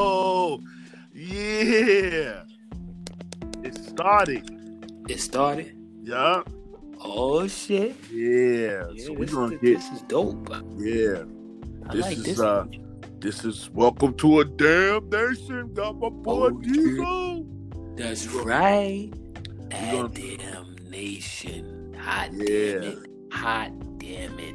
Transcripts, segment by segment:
Oh, yeah. It started. It started. Yeah. Oh shit. Yeah. Yeah, so we're gonna is- get this is dope. yeah. I This like is, this. uh, This is welcome to a damn nation. Got my boy Oh, Diesel. That's right. gonna- And damn nation. Hot Yeah. damn it. Hot damn it.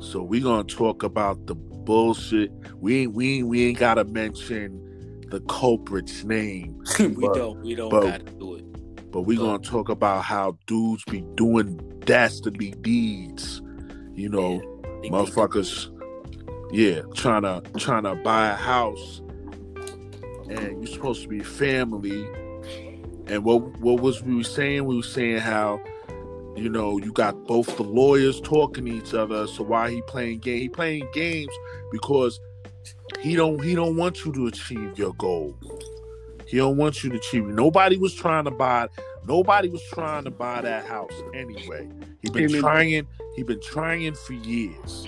So we're gonna talk about the bullshit. We ain't we we ain't gotta mention the culprit's name, we But- don't we don't but- gotta do it. but we But- gonna talk about how dudes be doing dastardly deeds. You know, they motherfuckers yeah trying to trying to buy a house and you're supposed to be family and what what was we were saying we were saying how you know you got both the lawyers talking to each other so why he playing game he playing games because he don't he don't want you to achieve your goal. He don't want you to achieve nobody was trying to buy nobody was trying to buy that house anyway. He been Amen. trying he been trying for years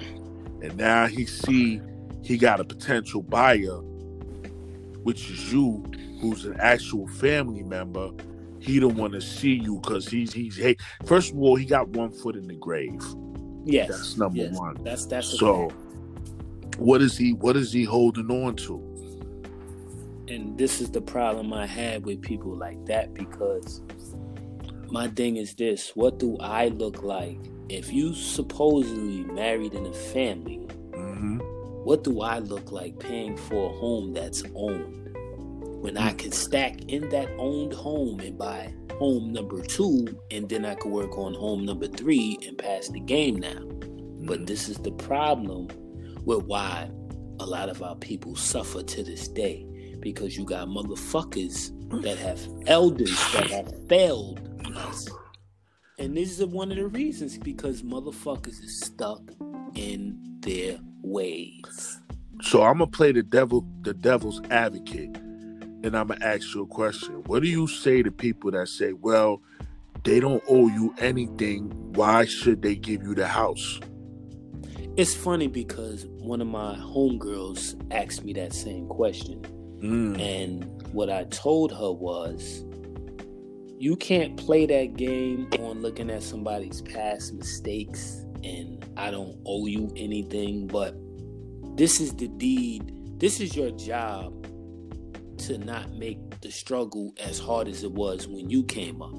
and now he see he got a potential buyer which is you who's an actual family member he don't want to see you because he's he's hey first of all he got one foot in the grave. Yes. that's number yes. one. That's that's so what is he what is he holding on to? And this is the problem I had with people like that because my thing is this what do I look like if you supposedly married in a family? Hmm what do I look like paying for a home that's owned when I could stack in that owned home and buy home number two and then I could work on home number three and pass the game now but mm-hmm. this is the problem with why a lot of our people suffer to this day because you got motherfuckers that have elders that have failed us. And this is one of the reasons because motherfuckers is stuck in their ways. So I'm gonna play the devil, the devil's advocate, and I'm gonna ask you a question. What do you say to people that say, "Well, they don't owe you anything. Why should they give you the house?" It's funny because one of my homegirls asked me that same question. Mm. And what I told her was, you can't play that game on looking at somebody's past mistakes and I don't owe you anything, but this is the deed, this is your job to not make the struggle as hard as it was when you came up.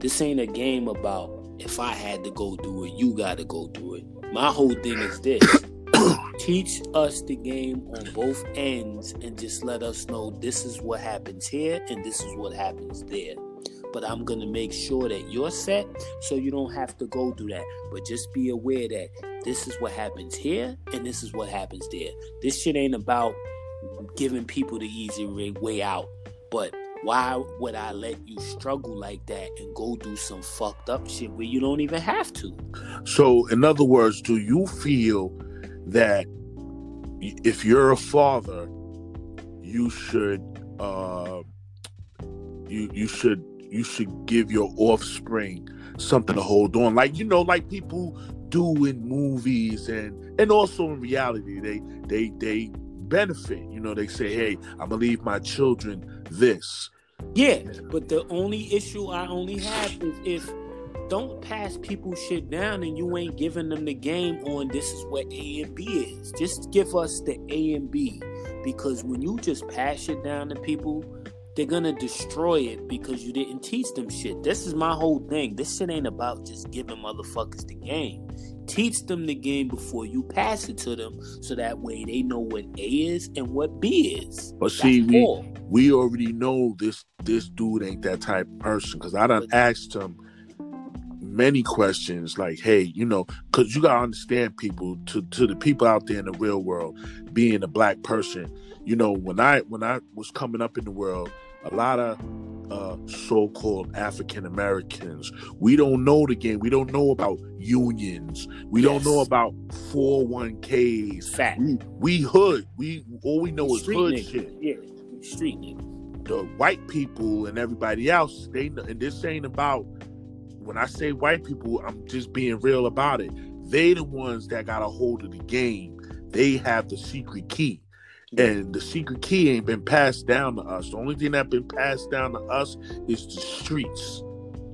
This ain't a game about if I had to go through it, you got to go through it. My whole thing is this teach us the game on both ends and just let us know this is what happens here and this is what happens there. But I'm going to make sure that you're set so you don't have to go through that. But just be aware that this is what happens here and this is what happens there. This shit ain't about giving people the easy way- out. But why would I let you struggle like that and go do some fucked up shit where you don't even have to? So, in other words, do you feel that if you're a father, you should uh, you you should you should give your offspring something to hold on, like you know, like people do in movies and and also in reality, they they they benefit. You know, they say, "Hey, I'm gonna leave my children this." Yeah, but the only issue I only have is if don't pass people shit down and you ain't giving them the game on this is what A and B is. Just give us the A and B because when you just pass shit down to people, they're gonna destroy it because you didn't teach them shit. This is my whole thing. This shit ain't about just giving motherfuckers the game. Teach them the game before you pass it to them so that way they know what A is and what B is. But see, we all. we already know this this dude ain't that type of person because I done asked him many questions like, hey, you know, because you gotta understand people to to the people out there in the real world, being a black person, you know, when I when I was coming up in the world, a lot of uh, so-called African Americans, we don't know the game. We don't know about unions. We don't know about 401ks. Fact. We we hood. We all we know is Street hood nigga. shit Yeah, street nigga. the white people and everybody else, they and this ain't about when I say white people, I'm just being real about it. They the ones that got a hold of the game. They have the secret key. And the secret key ain't been passed down to us. The only thing that been passed down to us is the streets.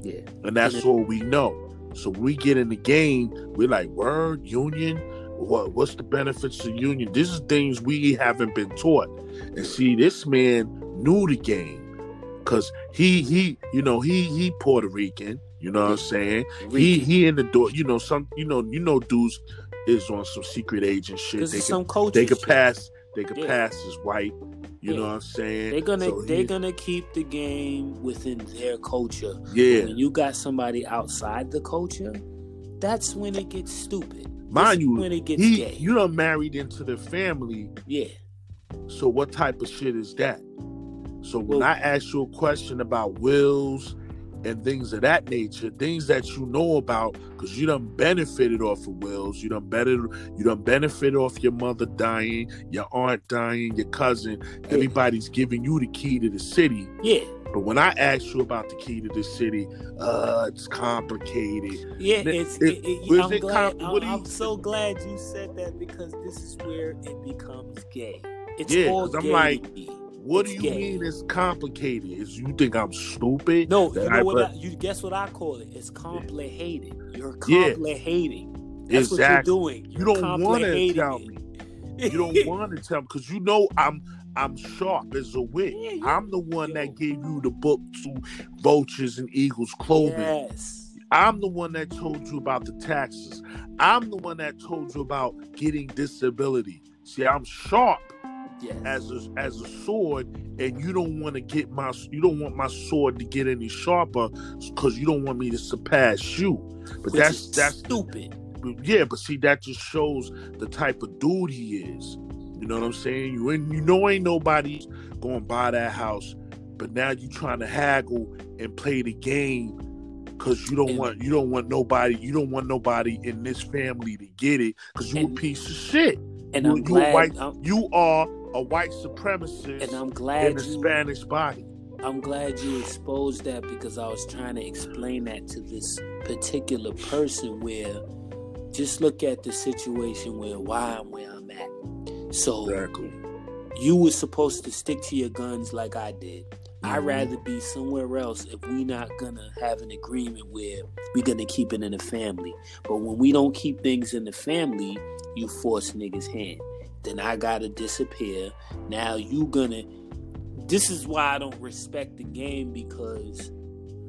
Yeah. And that's all we know. So we get in the game, we're like, word, union. What what's the benefits of union? This is things we haven't been taught. And see, this man knew the game. Cause he he, you know, he he Puerto Rican, you know what I'm saying? He he in the door, you know, some you know, you know dudes is on some secret agent shit. They can some culture. they could shit. They could Yeah. pass as white. You know what I'm saying? They're gonna So they're gonna keep the game within their culture. Yeah. When you got somebody outside the culture, that's when it gets stupid. Mind This is you, when it gets he gay. you done married into the family. yeah. So what type of shit is that? So when Well- I ask you a question about wills and things of that nature, things that you know about, because you done benefited off of wills, you done better, you done benefited off your mother dying, your aunt dying, your cousin. Everybody's giving you the key to the city. Yeah. But when I ask you about the key to the city, uh, it's complicated. Yeah, it's. it- It, it, I'm glad. I'm, I'm so glad you said that because this is where it becomes gay. It's Yeah, all I'm gay like. What It's do you gay. mean it's complicated? Is you think I'm stupid? No, That you I know what? I, you guess what I call it? It's complicated. You're Yeah. complicating. That's exactly. what you're doing. You You're don't want to tell me. You don't want to tell me because you know I'm I'm sharp as a whip. Yeah, I'm the one yo. that gave you the book to Vultures and Eagles clothing. Yes. I'm the one that told you about the taxes. I'm the one that told you about getting disability. See, I'm sharp Yes. as a, as a sword, and you don't want to get my you don't want my sword to get any sharper because you don't want me to surpass you. But Which that's that's stupid. yeah, but see, that just shows the type of dude he is. You know what I'm saying? You ain't, you know ain't nobody going to buy that house, but now you trying to haggle and play the game because you don't And- want you don't want nobody you don't want nobody in this family to get it because you a piece of shit. And you, I'm you glad. white, I'm, you are a white supremacist and I'm in glad the you. Spanish body. I'm glad you exposed that because I was trying to explain that to this particular person where just look at the situation where why I'm where I'm at. So Exactly. you were supposed to stick to your guns like I did. I'd Mhm. rather be somewhere else if we're not gonna have an agreement where we're gonna keep it in the family. But when we don't keep things in the family, you force niggas' hand. Then I gotta disappear. Now you gonna this is why I don't respect the game because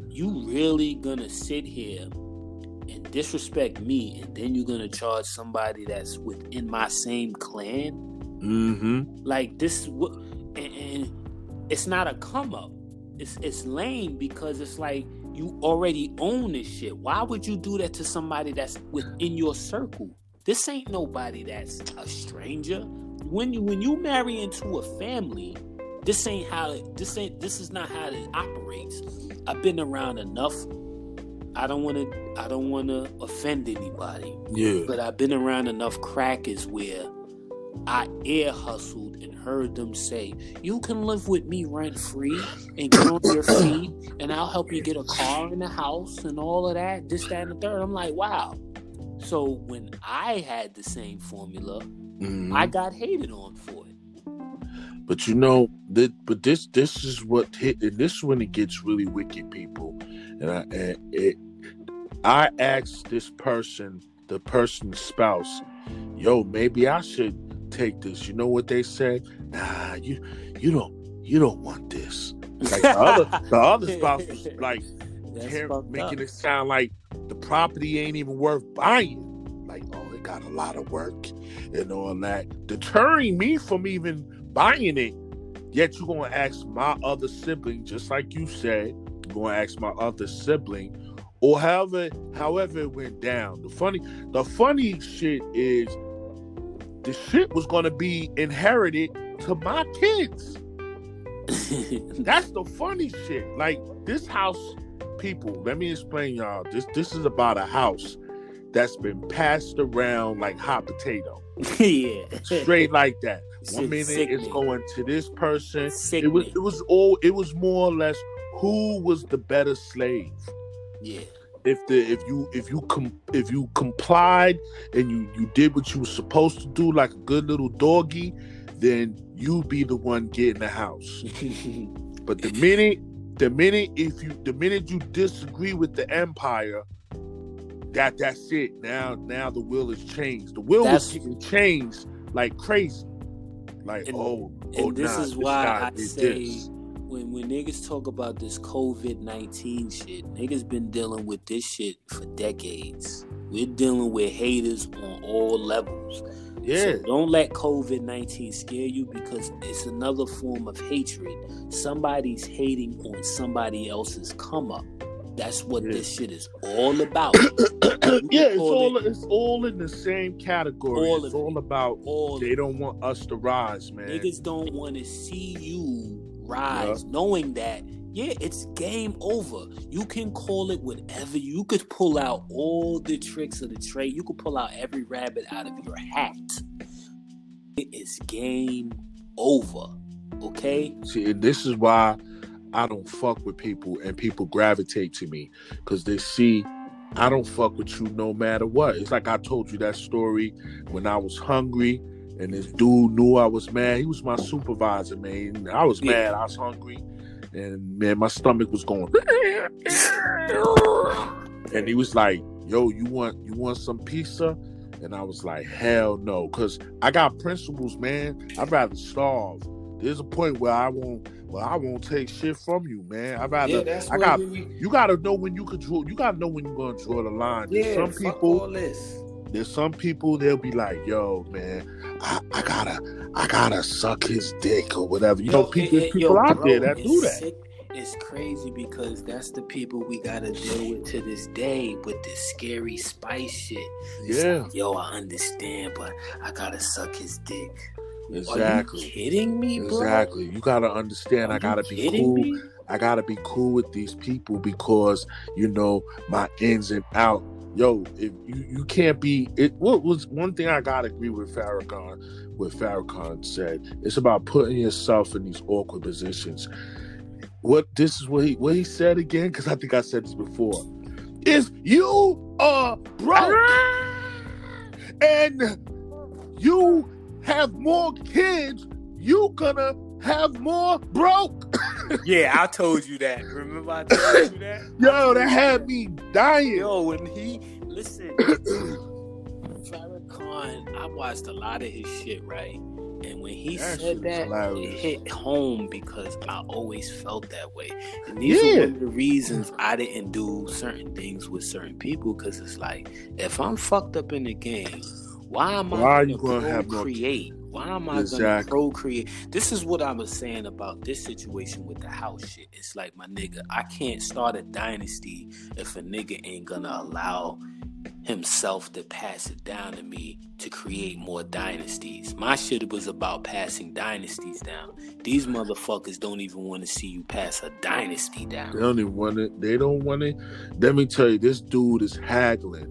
you really gonna sit here and disrespect me and then you're gonna charge somebody that's within my same clan Mm-hmm. like this what and, and it's not a come up it's it's lame because it's like you already own this shit why would you do that to somebody that's within your circle this ain't nobody that's a stranger when you when you marry into a family this ain't how it, this ain't this is not how it operates i've been around enough i don't want to i don't want to offend anybody Yeah. but I've been around enough crackers where I ear hustled and heard them say, You can live with me rent free and get on your feet, and I'll help you get a car and a house and all of that, this, that, and the third. I'm like, Wow. So when I had the same formula, Mhm. I got hated on for it. But you know that. But this this is what hit. And this is when it gets really wicked, people. And I and it. I asked this person, the person's spouse, "Yo, maybe I should take this." You know what they said? Nah, you you don't you don't want this. Like the other the other spouse was like That's making up. it sound like the property ain't even worth buying. Like, oh, it got a lot of work and all that, deterring me from even buying it. Yet you're gonna ask my other sibling, just like you said, you're gonna ask my other sibling, or however, however it went down. The funny, the funny shit is, the shit was gonna be inherited to my kids. That's the funny shit. Like this house, people. Let me explain, y'all. This this is about a house that's been passed around like hot potato, yeah. straight like that. One minute sickening. it's going to this person. It was it was all it was more or less who was the better slave. Yeah. If the if you if you com, if you complied and you you did what you were supposed to do like a good little doggy, then you be the one getting the house. but the minute, the minute if you, the minute you disagree with the empire, that that's it. Now, now the will is changed. The will That's- was changed like crazy. Like And- oh, oh and oh, this nah, is why I say this. when when niggas talk about this COVID nineteen shit, niggas been dealing with this shit for decades. We're dealing with haters on all levels. Yeah, So don't let COVID 19 scare you because it's another form of hatred. Somebody's hating on somebody else's come up. That's what Yeah. this shit is all about. yeah, it's all it- it's all in the same category. All it's all it. about all they don't want us to rise, man. niggas don't want to see you rise, knowing that yeah, it's game over. You can call it whatever. You could pull out all the tricks of the trade. You could pull out every rabbit out of your hat. It is game over. Okay? See, this is why I don't fuck with people and people gravitate to me because they see I don't fuck with you no matter what. It's like I told you that story when I was hungry and this dude knew I was mad. He was my supervisor, man. I was Yeah. mad. I was hungry. And man, my stomach was going. and he was like, "Yo, you want you want some pizza?" And I was like, "Hell no," because I got principles, man. I'd rather starve. There's a point where I won't. Well, I won't take shit from you, man. I rather. that's I got- You gotta know when you can draw. You gotta know when you're gonna draw the line. There's some people. There's some people. They'll be like, "Yo, man, I, I gotta, I gotta suck his dick or whatever." You know, eh, eh, people, there's people out there that do that. Sick. It's crazy because that's the people we gotta deal with to this day with this scary spice shit. It's Yeah, like, Yo, I understand, but I gotta suck his dick. Are exactly. you kidding me, bro? Exactly. You gotta understand. Are I gotta be cool. me? I gotta be cool with these people because you know my ins and out. Yo, if you, you can't be it what was one thing I gotta agree with Farrakhan, what Farrakhan said. It's about putting yourself in these awkward positions. What this is what he what he said again, because I think I said this before. If you are broke and you have more kids, you gonna have more broke. Yeah, I told you that. Remember I told you that? Yo, that had me dying. Yo, when he listen, I watched a lot of his shit, right? And when he That said that, it hit home because I always felt that way. And these Yeah. are one of the reasons I didn't do certain things with certain people because it's like, if I'm fucked up in the game, why am I Why gonna you gonna have? Why am I Exactly. gonna procreate? This is what I was saying about this situation with the house shit. It's like my nigga, I can't start a dynasty if a nigga ain't gonna allow himself to pass it down to me to create more dynasties. My shit was about passing dynasties down. These motherfuckers don't even want to see you pass a dynasty down. They don't even want it. They don't want it. Let me tell you, this dude is haggling.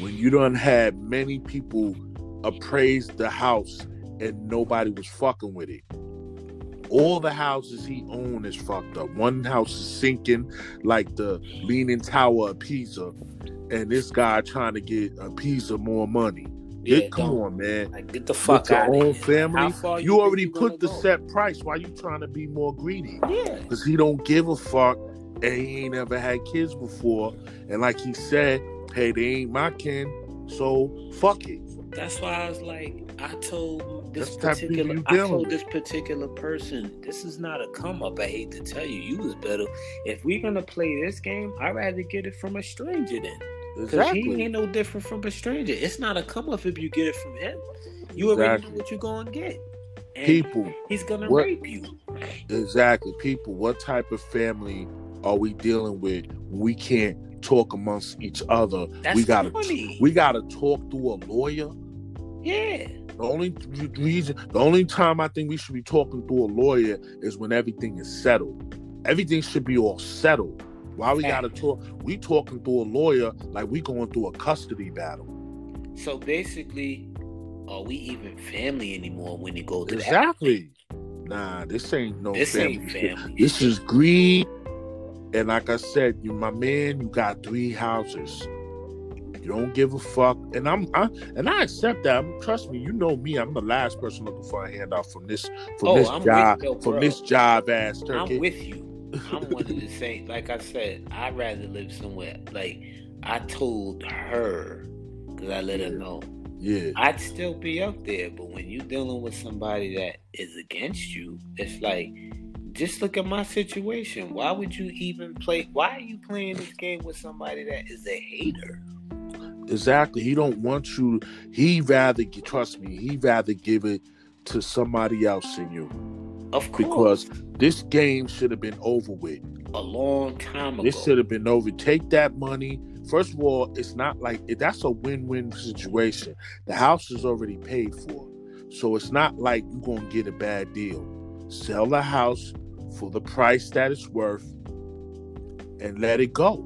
When you done had many people appraise the house and nobody was fucking with it. All the houses he owned is fucked up. One house is sinking like the Leaning Tower of Pisa, and this guy trying to get a Pisa more money. Yeah, It- come on, man. Like get the fuck With your out of own here. family, How far you, already put the go? set price. Why you trying to be more greedy? Yeah. because he don't give a fuck and he ain't ever had kids before and like he said hey they ain't my kin so fuck it That's why I was like, I told this That's the type of people particular, I told this particular person, this is not a come up. I hate to tell you, you was better. If we're gonna play this game, I'd rather get it from a stranger then, because he ain't no different from a stranger. It's not a come up if you get it from him. You already know what you're gonna get. And people he's gonna What- rape you. exactly people what type of family are we dealing with we can't talk amongst each other That's we gotta funny. we gotta talk through a lawyer yeah. The only reason the only time i think we should be talking through a lawyer is when everything is settled everything should be all settled why we gotta talk we talking through a lawyer like we going through a custody battle So basically, are we even family anymore when you go to that? Exactly. Nah, this ain't no This family. ain't family. This is greed. And like I said, you my man, you got three houses. You don't give a fuck, and I'm I, and I accept that. Trust me, you know me. I'm the last person looking for a handout from this from Oh, this I'm job you, from this job ass turkey. I'm with you. I'm one of the same. Like I said, I'd rather live somewhere. Like I told her, because I let her know, yeah, I'd still be up there. But when you're dealing with somebody that is against you, it's like, just look at my situation. Why would you even play? Why are you playing this game with somebody that is a hater? Exactly. He don't want you. He rather trust me. He rather give it to somebody else than you Of course, because this game should have been over with. a long time ago. This should have been over. Take that money. First of all, it's not like that's a win-win situation. The house is already paid for, so it's not like you're gonna get a bad deal. Sell the house for the price that it's worth, and let it go.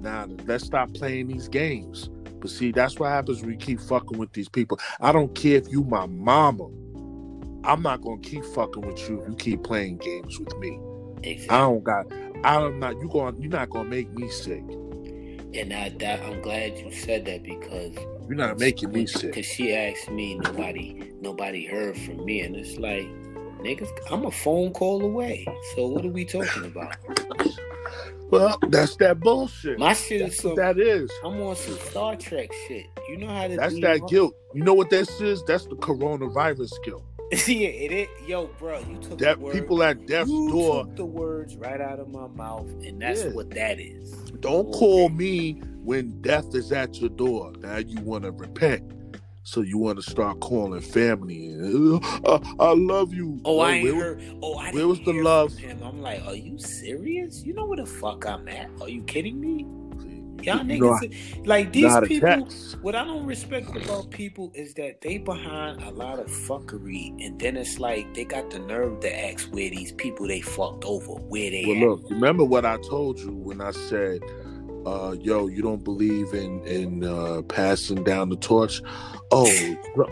Now let's stop playing these games. But see, that's what happens when you keep fucking with these people. I don't care if you my mama. I'm not gonna keep fucking with you if you keep playing games with me. Exactly. I don't got. I'm not. You going? You're not gonna make me sick. And I, that, I'm glad you said that because You're not making me sick. Because she asked me, nobody, nobody heard from me, and it's like, niggas, I'm a phone call away. So what are we talking about? Well, that's that bullshit. My shit is That's so. what that is. I'm on some Star Trek shit. You know how to. That's that guilt. You know what this is? That's the coronavirus guilt. yeah, it is. Yo, bro, you took That people at death's you door. took the words right out of my mouth, and that's Yeah. what that is. Don't call me when death is at your door. Now you want to repent. So you want to start calling family. And, "Uh, I love you. Oh, I Where- ain't where- heard. Oh, I where was the love? him. I'm like, are you serious? You know where the fuck I'm at? Are you kidding me? Y'all niggas, like these know how to people. text. What I don't respect about people is that they behind a lot of fuckery, and then it's like they got the nerve to ask where these people they fucked over, where they Well, at. look, remember what I told you when I said, uh, "Yo, you don't believe in in uh, passing down the torch." Oh,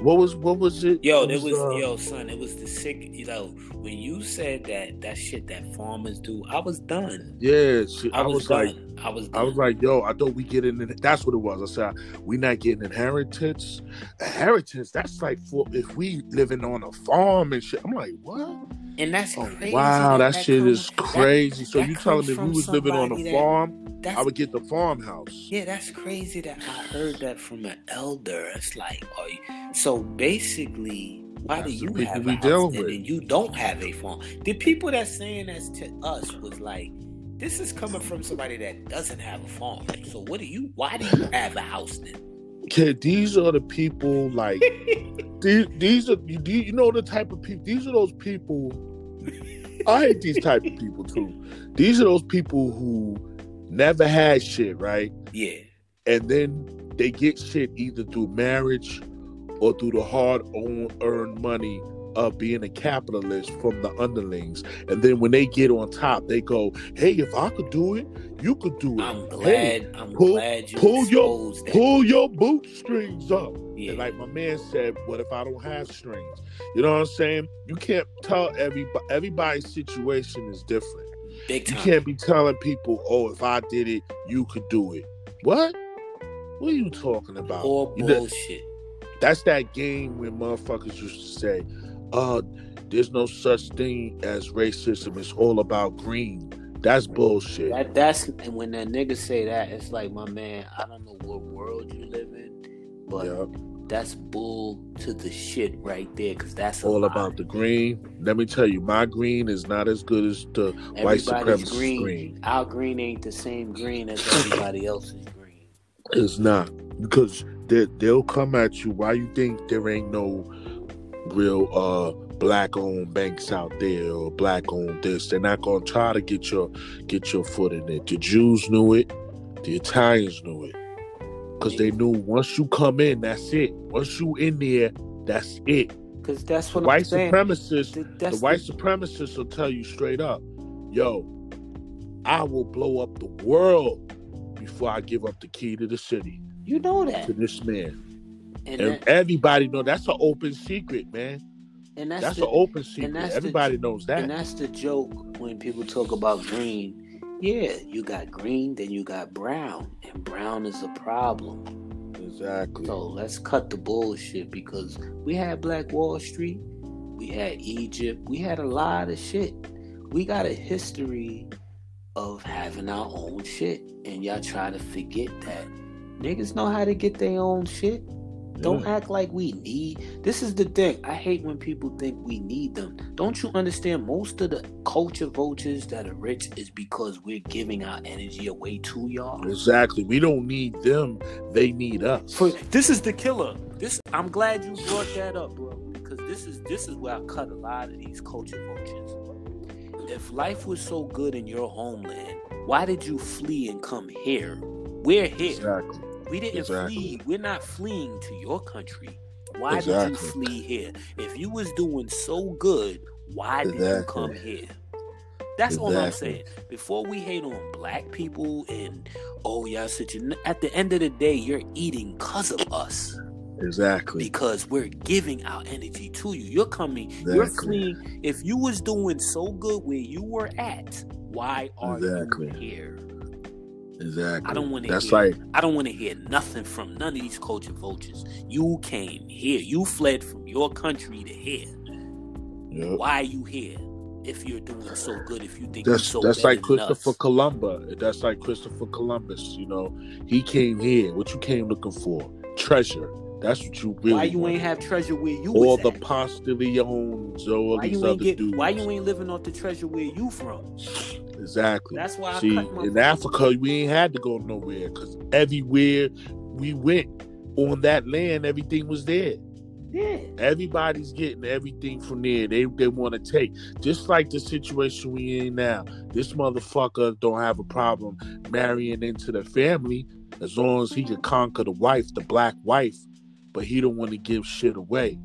what was what was it? Yo, It there was uh, yo, son. It was the sick. You know, when you said that that shit that farmers do, I was done. Yeah, I, I, was, done. like, I was. Done. I was like, yo, I thought we get in. That's what it was. I said, we not getting inheritance. Inheritance. That's like for if we living on a farm and shit. I'm like, what? and that's Oh, crazy. wow, that, shit comes- is that- crazy. so that you telling me if we was living on a that- farm, I would get the farmhouse. Yeah, that's crazy that I heard that from an elder. It's like, you, so basically, why That's do you people have we a house and then you don't have a phone? The people that saying that to us was like, this is coming from somebody that doesn't have a phone. So what do you? Why do you have a house then? Okay, these are the people like these. These are you know the type of people. These are those people. I hate these type of people too. These are those people who never had shit, right? Yeah, and then they get shit either through marriage or through the hard earned money of being a capitalist from the underlings. And then when they get on top, they go, Hey, if I could do it, you could do it. I'm Hey, glad. I'm pull- glad you pull your- that. pull your bootstrings up. yeah, And like my man said, what if I don't have strings? You know what I'm saying? You can't tell everybody everybody's situation is different. big time. You can't be telling people, oh, if I did it, you could do it. What? What are you talking about? Or know- bullshit. That's that game where motherfuckers used to say, uh, there's no such thing as racism. It's all about green. That's bullshit. That that's and when that nigga say that, it's like my man. I don't know what world you live in, but yeah, that's bull to the shit right there. Cause that's all lie. about the green. Let me tell you, my green is not as good as the white supremacist green. green. Our green ain't the same green as everybody else's green. It's not because they, they'll come at you. Why you think there ain't no real uh black owned banks out there or black owned this? They're not gonna try to get your get your foot in it. The Jews knew it. The Italians knew it because they knew once you come in, that's it. Once you in there, that's it. Cause that's The what white I'm supremacists, Th- the white supremacists will tell you straight up, yo, I will blow up the world before I give up the key to the city you know that, to this man. and, And that, everybody know that's an open secret, man. and that's, That's the, an open secret. that's the- Everybody knows that. and that's the joke when people talk about green. Yeah, you got green, then you got brown, and brown is a problem. Exactly. So let's cut the bullshit because we had Black Wall Street, we had Egypt, we had a lot of shit. We got a history of having our own shit, and y'all try to forget that. Niggas know how to get their own shit. Don't Yeah. act like we need. This is the thing. I hate when people think we need them. Don't you understand? Most of the culture vultures that are rich is because we're giving our energy away to y'all. Exactly. We don't need them. They need us. For this is the killer. This I'm glad you brought that up, bro. Because this is this is where I cut a lot of these culture vultures. If life was so good in your homeland, why did you flee and come here? We're here. Exactly. We didn't Exactly. flee. We're not fleeing to your country. Why did you flee here? If you was doing so good, why did you come here? That's all I'm saying. Before we hate on black people and oh y'all such a at the end of the day, you're eating because of us Exactly. because we're giving our energy to you. You're coming. You're Exactly. fleeing. If you was doing so good where you were at, why are Exactly. you here? Exactly. I don't want to. That's hear, like I don't want to hear nothing from none of these culture vultures. You came here. You fled from your country to here. yeah. Why are you here? If you're doing so good, if you think you're That's so that's like us. Christopher Columbus. That's like Christopher Columbus. You know, he came here. What you came looking for? Treasure. That's what you really. Why you ain't have treasure where you all the at? postilions, all Why these other get? dudes. Why you ain't living off the treasure where you from? Exactly. That's why I See, in Africa, we ain't had to go nowhere because everywhere we went on that land, everything was there. Yeah. Everybody's getting everything from there. They they want to take. Just like the situation we in now. This motherfucker don't have a problem marrying into the family as long as he can conquer the wife, the black wife, but he don't want to give shit away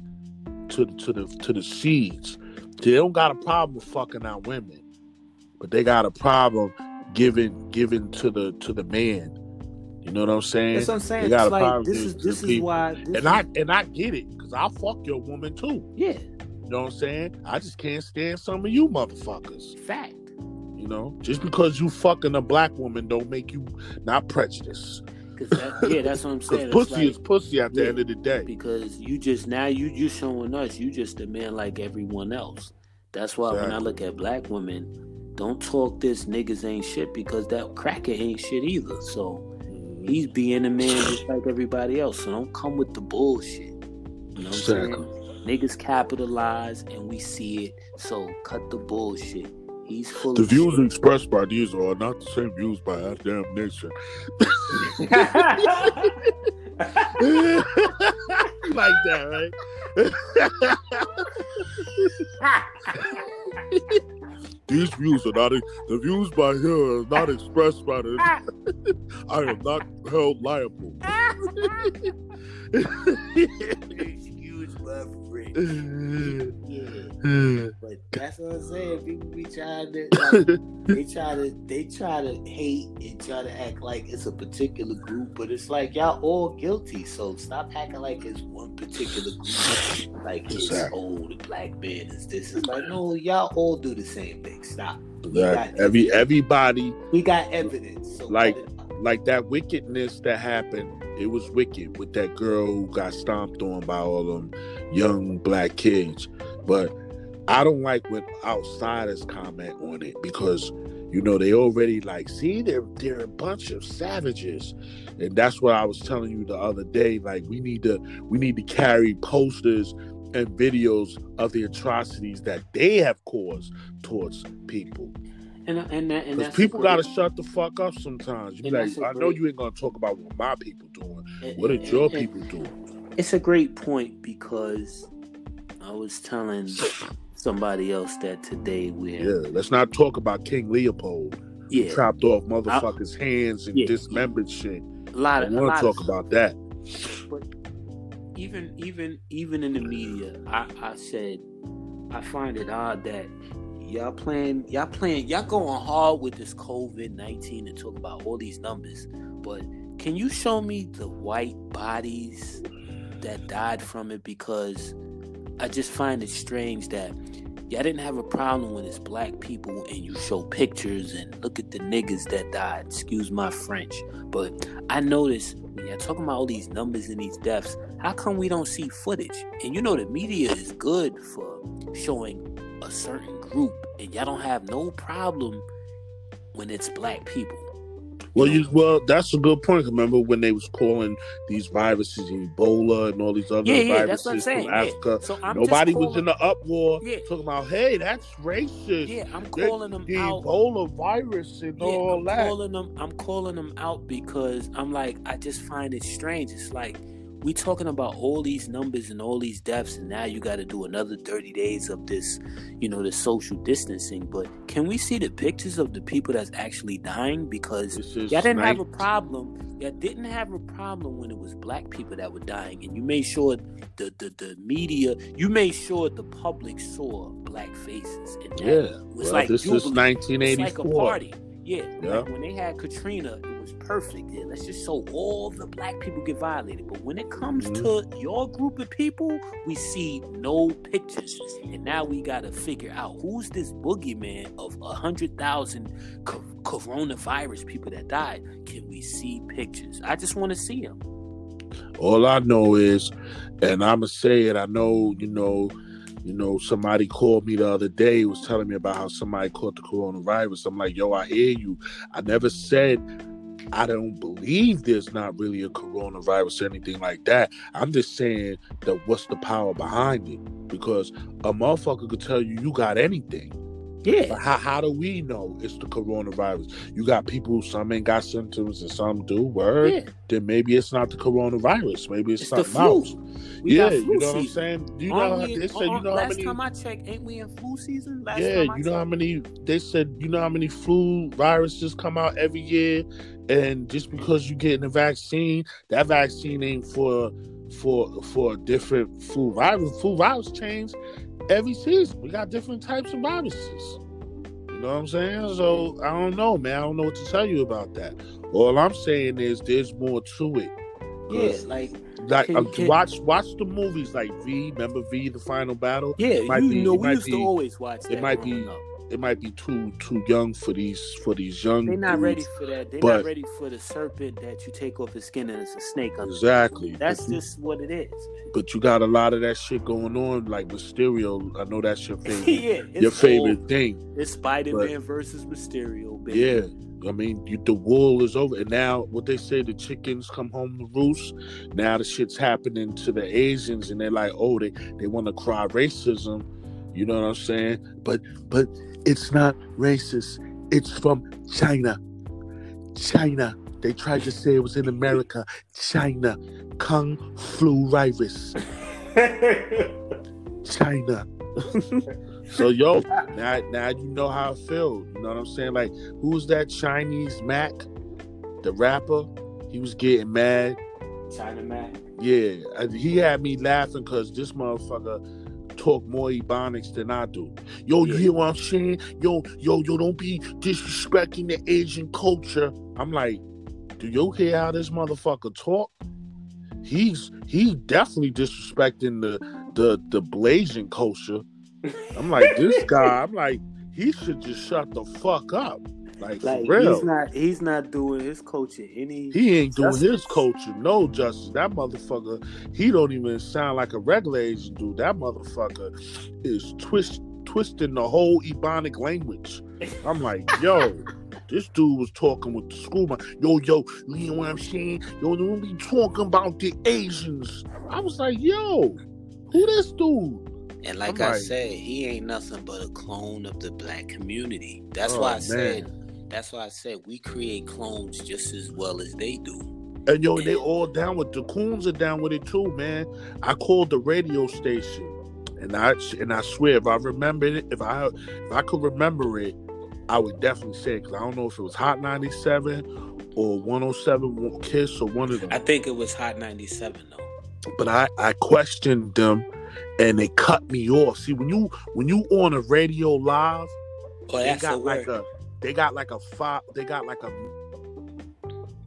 to the to the to the seeds. They don't got a problem with fucking our women, but they got a problem giving giving to the to the man. You know what I'm saying? That's what I'm saying. They got It's a like problem this is this is people. why. This And I and I get it because I'll fuck your woman too. yeah, You know what I'm saying? I just can't stand some of you motherfuckers. fact. You know, just because you fucking a black woman don't make you not prejudiced. Cause that, yeah, that's what I'm saying. pussy like, is pussy at the yeah. end of the day. because you just now you you showing us you just a man like everyone else. That's why when I look at black women, don't talk this niggas ain't shit because that cracker ain't shit either. So mm-hmm. he's being a man just like everybody else. So don't come with the bullshit. You know what I'm saying? Niggas capitalize and we see it. So cut the bullshit. He's full The of views shit. expressed by these are not the same views by our damn nation. Like that, right? These views are not the views by here are not expressed by the. I am not held liable. Excuse my Yeah. But that's what I'm saying. People be trying to like, they try to they try to hate and try to act like it's a particular group, but it's like y'all all guilty. So stop acting like it's one particular group. Like it's Exactly. oh the black man is this. It's like no, y'all all do the same thing. Stop. That every everybody We got evidence. So Like- cut it out. like that wickedness that happened. It was wicked with that girl who got stomped on by all of them young black kids. But I don't like when outsiders comment on it because you know they already like see they're they're a bunch of savages, and that's what I was telling you the other day. Like we need to we need to carry posters and videos of the atrocities that they have caused towards people. and and that, and people gotta shut the fuck up sometimes. You like, I know you ain't gonna talk about what my people doing. And- What are and- your people doing? It's a great point because I was telling somebody else that today where Yeah, let's not talk about King Leopold. yeah, chopped off motherfuckers' hands and Yeah. dismembered shit. a lot I of a want to talk of, about that. but even even even in the media, I, I said I find it odd that y'all playing y'all playing y'all going hard with this COVID nineteen and talk about all these numbers, but can you show me the white bodies that died from it? Because I just find it strange that Y'all didn't have a problem when it's black people and you show pictures and look at the niggas that died. Excuse my French. But I noticed when y'all talking about all these numbers and these deaths, how come we don't see footage? And you know the media is good for showing a certain group, and y'all don't have no problem when it's black people. Well, you well, that's a good point. Remember when they was calling these viruses Ebola and all these other Yeah, yeah, viruses that's what I'm saying. from Yeah. Africa? So I'm Nobody just was in the uproar Yeah. talking about, hey, that's racist. Yeah, I'm calling them the out. Ebola virus and Yeah, all I'm that. calling them. I'm calling them out because I'm like, I just find it strange. It's like we talking about all these numbers and all these deaths, and now you got to do another 30 days of this, you know, the social distancing. But can we see the pictures of the people that's actually dying? Because y'all didn't have a problem. Y'all didn't have a problem when it was black people that were dying, and you made sure the the, the media, you made sure the public saw black faces. And Yeah. was Well, like this is jubilee. 1984. It's like a party. Yeah, Yeah. Like when they had Katrina, was perfect. Yeah, let's just show all the black people get violated. But when it comes Mhm. to your group of people, we see no pictures. And now we got to figure out who's this boogeyman of a hundred thousand co- coronavirus people that died. Can we see pictures? I just want to see them. All I know is, and I'ma say it. I know, you know, you know. Somebody called me the other day. Was telling me about how somebody caught the coronavirus. I'm like, yo, I hear you. I never said I don't believe there's not really a coronavirus or anything like that. I'm just saying that what's the power behind it? Because a motherfucker could tell you you got anything. Yeah. But how, how do we know it's the coronavirus? You got people some ain't got symptoms and some do. Word. Yeah. Then maybe it's not the coronavirus. Maybe it's, It's something else. We yeah, you know what I'm season. saying. You Aren't know, we- they said you know how many last time I checked, ain't we in flu season? Last yeah, you know how many. They said you know how many flu viruses come out every year, and just because you're getting a vaccine, that vaccine ain't for for for different flu virus. Flu virus change every season. We got different types of viruses. You know what I'm saying? So I don't know, man. I don't know what to tell you about that. All I'm saying is there's more to it. Yeah, like like Can- um, can- watch watch the movies like V. Remember V, the final battle. yeah, might you be- know, it we might used be- to always watch that. it might be- up. It might be too too young for these for these young. They're not ready for that. They're but- not ready for the serpent that you take off his skin and it's a snake under. Exactly. That's but, you- just what it is. man. but you got a lot of that shit going on, like Mysterio. I know that's your favorite. yeah, it's your favorite thing. It's Spider Man versus Mysterio, baby. Yeah. I mean, you, the wool is over, and now what they say, the chickens come home to roost. Now the shit's happening to the Asians, and they're like, oh, they they want to cry racism. You know what I'm saying? But but it's not racist. It's from China. China. They tried to say it was in America. China. Kung flu virus. China. so yo, now now you know how I feel. You know what I'm saying? Like, who's that Chinese Mac, the rapper? He was getting mad. China man. Yeah, he had me laughing because this motherfucker talk more ebonics than I do. Yo, you hear what I'm saying? Yo, yo, yo, don't be disrespecting the Asian culture. I'm like, do you hear how this motherfucker talk? He's he's definitely disrespecting the the the Blasian culture. I'm like, this guy, I'm like, he should just shut the fuck up. Like, Like for real. he's not he's not doing his culture any He ain't doing his Justice. culture no justice. That motherfucker, he don't even sound like a regular Asian dude. That motherfucker is twist twisting the whole Ebonic language. I'm like, yo, this dude was talking with the school. man. Yo, yo, you know what I'm saying? Yo, don't be talking about the Asians. I was like, yo, who this dude? And like I'm I like- said, he ain't nothing but a clone of the black community. That's Oh, why I man. said that's why I said we create clones just as well as they do. And yo, they all down with the coons are down with it too, man. I called the radio station, and I and I swear if I remember it, if I if I could remember it, I would definitely say it because I don't know if it was Hot ninety seven or one hundred seven Kiss or one of them. I think it was Hot 97 though. but I I questioned them, and they cut me off. See when you when you on a radio live, Oh, they got like word. a they got like a five they got like a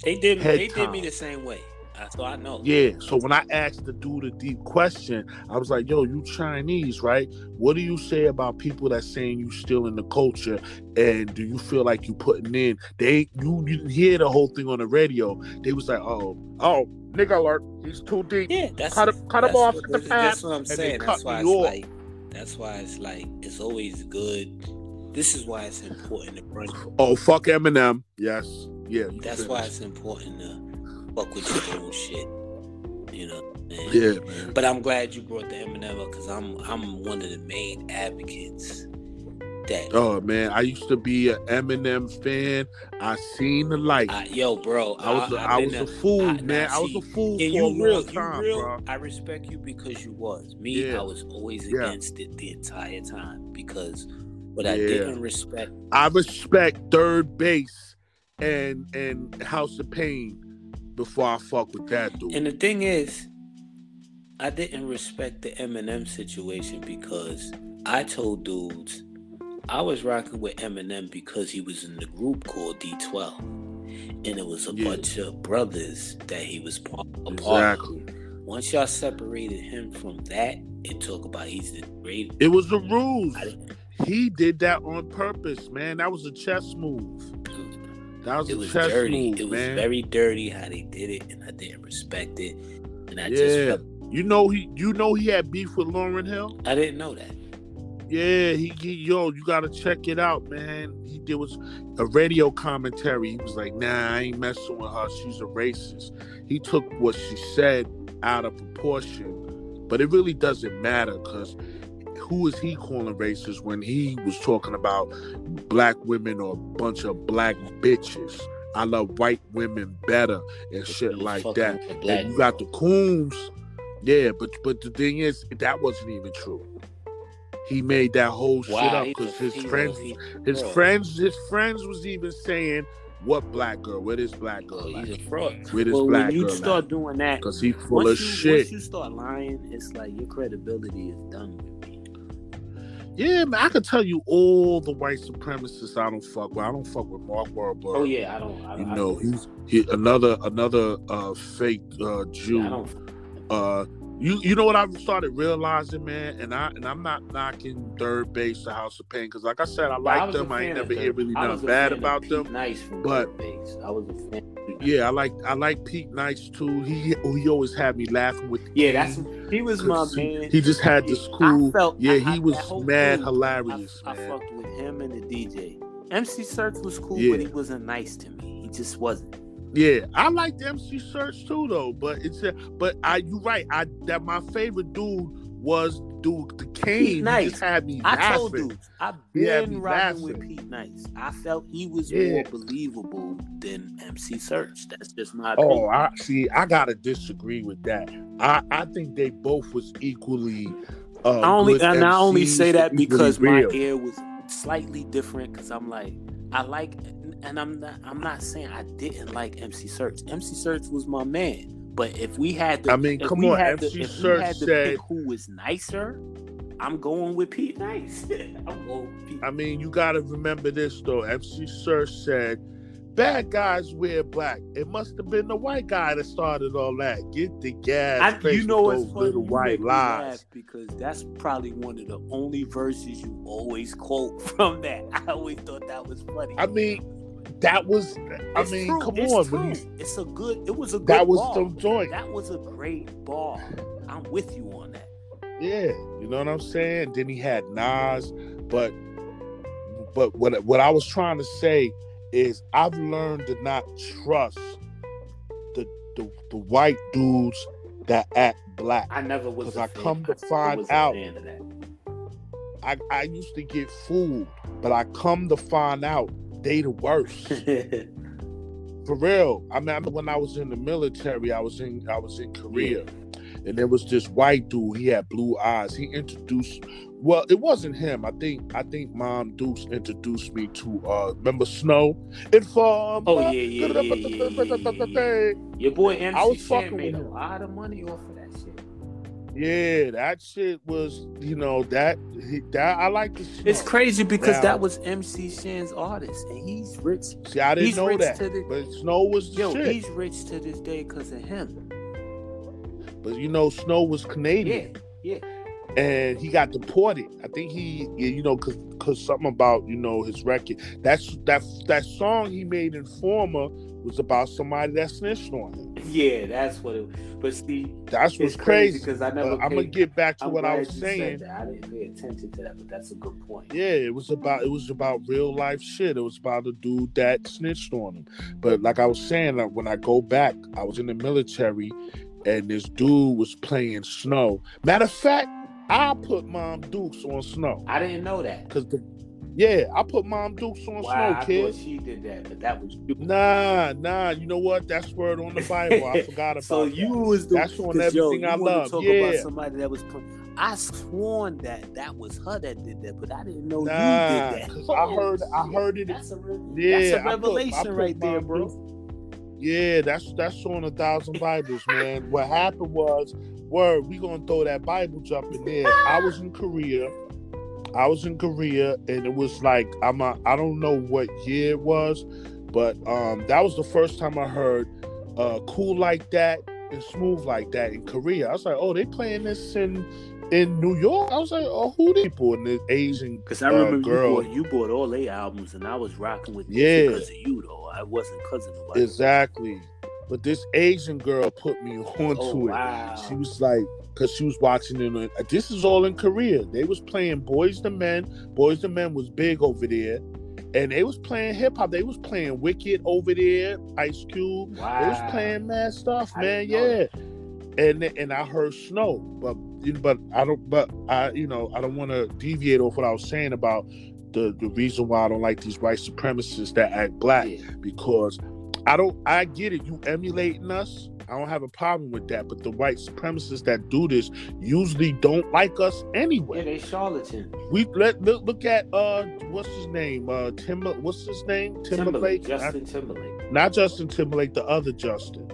They did they did me the same way. Uh, that's what I know. Yeah. So when I asked the dude a deep question, I was like, "Yo, you Chinese, right? What do you say about people that saying you still in the culture, and do you feel like you putting in? They you you didn't hear the whole thing on the radio. They was like, oh, oh, nigga alert, he's too deep. Yeah, that's cut, him- cut him off at the that's, what I'm saying. That's why it's off. like that's why it's like it's always good. This is why it's important to run. Oh, fuck Eminem. Yes. Yeah. That's why it's important to fuck with your own shit. You know. And- Yeah, man. But I'm glad you brought the Eminem up because I'm I'm one of the main advocates that. Oh man, I used to be an Eminem fan. I seen the light. I, yo, bro, I was a, I, I was been a fool, I- man. I was see, a fool Yeah, for you a long real, time, real. bro. I respect you because you was. Me, Yeah. I was always Yeah. against it the entire time because what I Yeah. didn't respect. I respect 3rd Bass and and House of Pain before I fuck with that dude. And the thing is, I didn't respect the Eminem situation because I told dudes I was rocking with Eminem because he was in the group called D12, and it was a Yeah. bunch of brothers that he was part, a part of. exactly. Once y'all separated him from that and talk about he's the great, It was the rules. He did that on purpose, man. That was a chess move. That was it a was chess dirty. move, it was man. very dirty how they did it, and I didn't respect it. And I yeah. just felt, You know he you know he had beef with Lauryn Hill? I didn't know that. Yeah, he, he yo, you gotta check it out, man. He did was a radio commentary. He was like, nah, I ain't messing with her. She's a racist. He took what she said out of proportion. But it really doesn't matter because who is he calling racist when he was talking about black women or a bunch of black bitches? I love white women better and shit like that. with the black And you got the coons. Yeah, but but the thing is, that wasn't even true. He made that whole shit up because his friends, his fraud. friends, his friends was even saying, "What black girl? Where this black oh, girl Oh, he's a fraud. Where this well, black when you girl start at?" doing that, Because he full of you, shit. Once you start lying, it's like your credibility is done with. Yeah, man, I could tell you all the white supremacists I don't fuck with. I don't fuck with Mark Wahlberg. Oh yeah, I don't. I, You I, know, he's he another another uh fake uh Jew. yeah, I don't. uh you you know what I've started realizing, man, and I and I'm not knocking 3rd Bass to House of Pain because like I said, I I like them. I ain't never hear really nothing bad about them. Nice but- I was a fan. Of Pete Nice. Yeah, I like I like Pete Nice too. He he always had me laughing with. the yeah, that's he was my man. He just had this cool. Felt, yeah, I- he was mad hilarious, I, I fucked with him and the DJ. MC Serch was cool, Yeah. but he wasn't nice to me. He just wasn't. Yeah, I like the MC Serch too, though. But it's a, but I you right. I that my favorite dude was dude the Kane. He Nice. just had me I laughing. told you, I've He had me been rocking with laughing. Pete Nice. I felt he was Yeah. more believable than MC Serch. That's just my Oh. I see. I gotta disagree with that. I I think they both was equally. Uh, I only good and I only MCs, say that equally because my real. ear was slightly different. Because I'm like, I like, and I'm not. I'm not saying I didn't like MC Serch. MC Serch was my man. But if we had to, I mean, come on, had MC to, if Search to said- who was nicer, I'm going with Pete Nice. I'm going with Pete. I mean, you gotta remember this though. MC Serch said, "Bad guys wear black." It must have been the white guy that started all that. Get the gas. I, you know what's funny? little You white lies. because that's probably one of the only verses you always quote from that. I always thought that was funny. I mean, that was. I It's mean, true, come it's on. true. You, it's a good. It was a good. that was ball. some joint. That was a great ball. I'm with you on that. Yeah, you know what I'm saying. Then he had Nas, but but what what I was trying to say is I've learned to not trust the the, the white dudes that act black. I never was. 'Cause a I fan. come to find out- fan of that. I, I used to get fooled, but I come to find out they the worst. For real. I remember when I was in the military, I was in I was in Korea. And there was this white dude, he had blue eyes. He introduced well, it wasn't him. I think I think Mom Deuce introduced me to uh remember Snow? Inform. Oh yeah, yeah, yeah, yeah, yeah, yeah, yeah. Your boy MC I was Shan fucking made a with him. lot of money off of that. Yeah, that shit was, you know, that that I like the Snow. It's crazy because Now- that was MC Shan's artist, and he's rich. See, I didn't He's know rich that. to the- but Snow was the Yo, shit. he's rich to this day because of him. but you know, Snow was Canadian. Yeah, yeah, and he got deported. I think he, you know, cause, cause something about you know his record. That's that that song he made Informer was about somebody that snitched on him. Yeah, that's what it. Was. But see, that's what's crazy because I never. Uh, I'm gonna get back to I'm what I was saying. I didn't pay attention to that, but that's a good point. Yeah, it was about it was about real life shit. It was about a dude that snitched on him. But like I was saying, like, when I go back, I was in the military, and this dude was playing Snow. Matter of fact, I put Mom Dukes on Snow. I didn't know that because the yeah, I put Mom Dukes on wow, Snow, kid. she did that, but that was you. Nah, nah. You know what? That's word on the Bible. I forgot about. so you that. was the that's on everything yo, I love. Talk yeah. about somebody that was. I sworn that that was her that did that, but I didn't know nah, you did that. Oh, I heard, I heard it. That's a, yeah, that's a revelation I put, I put right there, bro. Yeah, that's that's on a thousand Bibles, man. what happened was, word, we gonna throw that Bible jump in there. I was in Korea. I was in Korea, and it was like I'm a, I don't know what year it was, but um, that was the first time I heard uh, "Cool Like That" and "Smooth Like That" in Korea. I was like, oh, they playing this in in New York. I was like, oh, who these people? And the Asian because I remember uh, girl. You, bought, you bought all their albums, and I was rocking with yeah because of you though. I wasn't cousin nobody. Exactly. But this Asian girl put me onto oh, wow. it. She was like, because she was watching it. This is all in Korea. They was playing Boyz II Men. Boyz II Men was big over there, and they was playing hip hop. They was playing Wicked over there. Ice Cube. Wow. They was playing mad stuff, I man. Yeah. And and I heard Snow, but but I don't. But I you know I don't want to deviate off what I was saying about the the reason why I don't like these white supremacists that act black yeah. because I don't I get it. You emulating us. I don't have a problem with that. But the white supremacists that do this usually don't like us anyway. Yeah, they charlatan. We let look, look at uh what's his name? Uh Timber what's his name? Timberlake. Timberlake. Justin not, Timberlake. Not Justin Timberlake, the other Justin.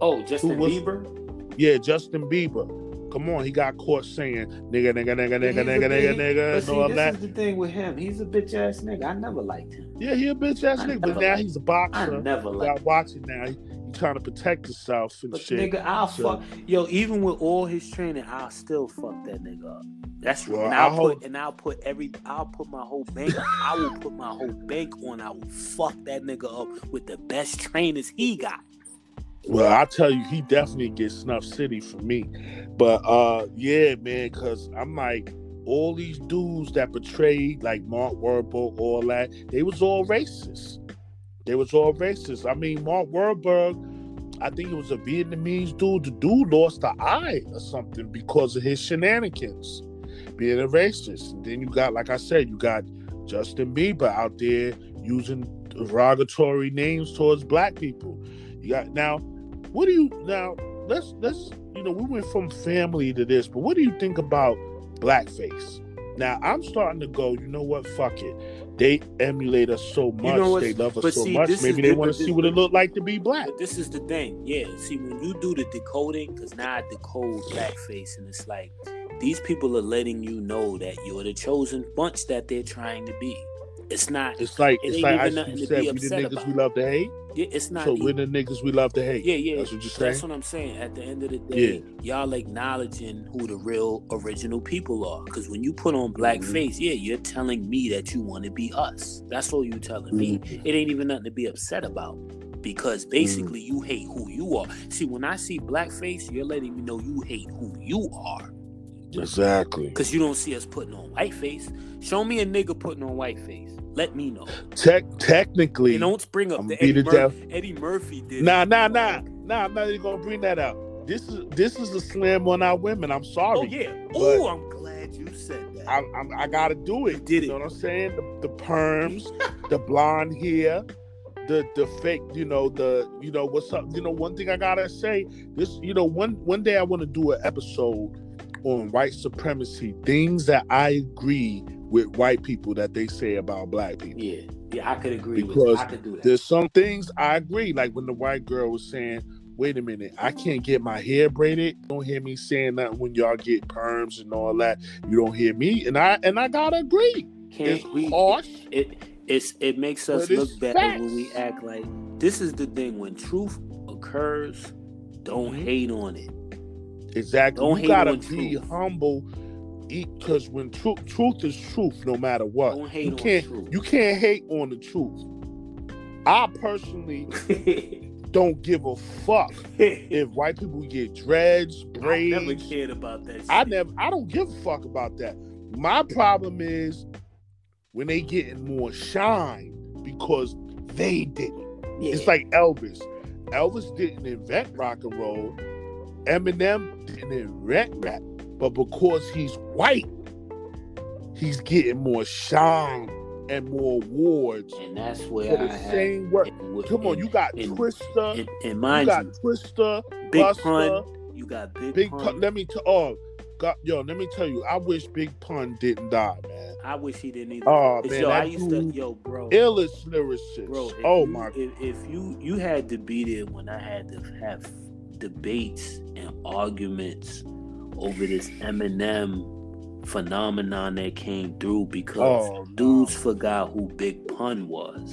Oh, Justin Bieber? Yeah, Justin Bieber. Come on, he got caught saying nigga, nigga, nigga, nigga, nigga, nigga, nigga, and all this that. This is the thing with him. He's a bitch ass nigga. I never liked him. Yeah, he a bitch ass nigga, but now he's a boxer. I never liked. Got watching now. He, he trying to protect himself and but shit. Nigga, I'll so. fuck. Yo, even with all his training, I'll still fuck that nigga up. That's well, and I'll I put hope... and I'll put every I'll put my whole bank I will put my whole bank on I will fuck that nigga up with the best trainers he got. Well, I tell you, he definitely gets Snuff City for me. But uh yeah, man, cause I'm like all these dudes that portrayed like Mark Wahlberg, all that, they was all racist. They was all racist. I mean, Mark Wahlberg, I think it was a Vietnamese dude. The dude lost the eye or something because of his shenanigans, being a racist. And then you got, like I said, you got Justin Bieber out there using derogatory names towards black people. You got now what do you now? Let's let's you know we went from family to this, but what do you think about blackface? Now I'm starting to go. You know what? Fuck it. They emulate us so much. You know they love us so see, much. Maybe they want to see what it looked like to be black. this is the thing. Yeah. See, when you do the decoding, because now I decode blackface, and it's like these people are letting you know that you're the chosen bunch that they're trying to be. It's not. It's like it it's like I said, we the niggas about. we love to hate. Yeah, it's not. So we're the niggas we love to hate. Yeah, yeah. That's what you're saying. That's what I'm saying. At the end of the day, yeah. y'all acknowledging who the real original people are. Because when you put on blackface, mm-hmm. yeah, you're telling me that you want to be us. That's all you're telling me. Mm-hmm. It ain't even nothing to be upset about. Because basically, mm-hmm. you hate who you are. See, when I see blackface, you're letting me know you hate who you are. Exactly. Because you don't see us putting on whiteface. Show me a nigga putting on whiteface. Let me know. Tech, technically, and don't bring up the Eddie, Mur- Eddie, Murphy did. Nah, nah, nah, nah. I'm not even gonna bring that out. This is this is a slam on our women. I'm sorry. Oh yeah. Oh, I'm glad you said that. I, I, I gotta do it. You did it. You know what I'm saying? The, the perms, the blonde hair, the the fake. You know the you know what's up. You know one thing I gotta say. This you know one one day I want to do an episode on white supremacy, things that I agree with white people that they say about black people. Yeah, yeah, I could agree. Because could do that. there's some things I agree, like when the white girl was saying, "Wait a minute, I can't get my hair braided." You don't hear me saying that when y'all get perms and all that. You don't hear me, and I and I gotta agree. Can't it's we, harsh. It it's it makes us look better facts. when we act like this is the thing when truth occurs. Don't mm-hmm. hate on it Exactly. Don't you gotta be truth. humble, because when truth truth is truth, no matter what. You can't you can't hate on the truth. I personally don't give a fuck if white people get dreads, I braids. never cared about that. Shit. I never I don't give a fuck about that. My problem is when they getting more shine because they did it. Yeah. It's like Elvis. Elvis didn't invent rock and roll. Eminem didn't invent rap. But because he's white, he's getting more shine and more awards and that's for where I the had. same work. Come on, you got and- Twista, and, and you mind got you, Twista, Big Buster, Pun, you got Big, Big Pun. Pun. Let me tell. Oh, God, yo, let me tell you. I wish Big Pun didn't die, man. I wish he didn't either. Oh man, yo, I used to, yo, bro, illest lyricist. bro. Oh you, my, If, if you you had to be there when I had to have debates and arguments over this Eminem phenomenon that came through because oh dudes forgot who Big Pun was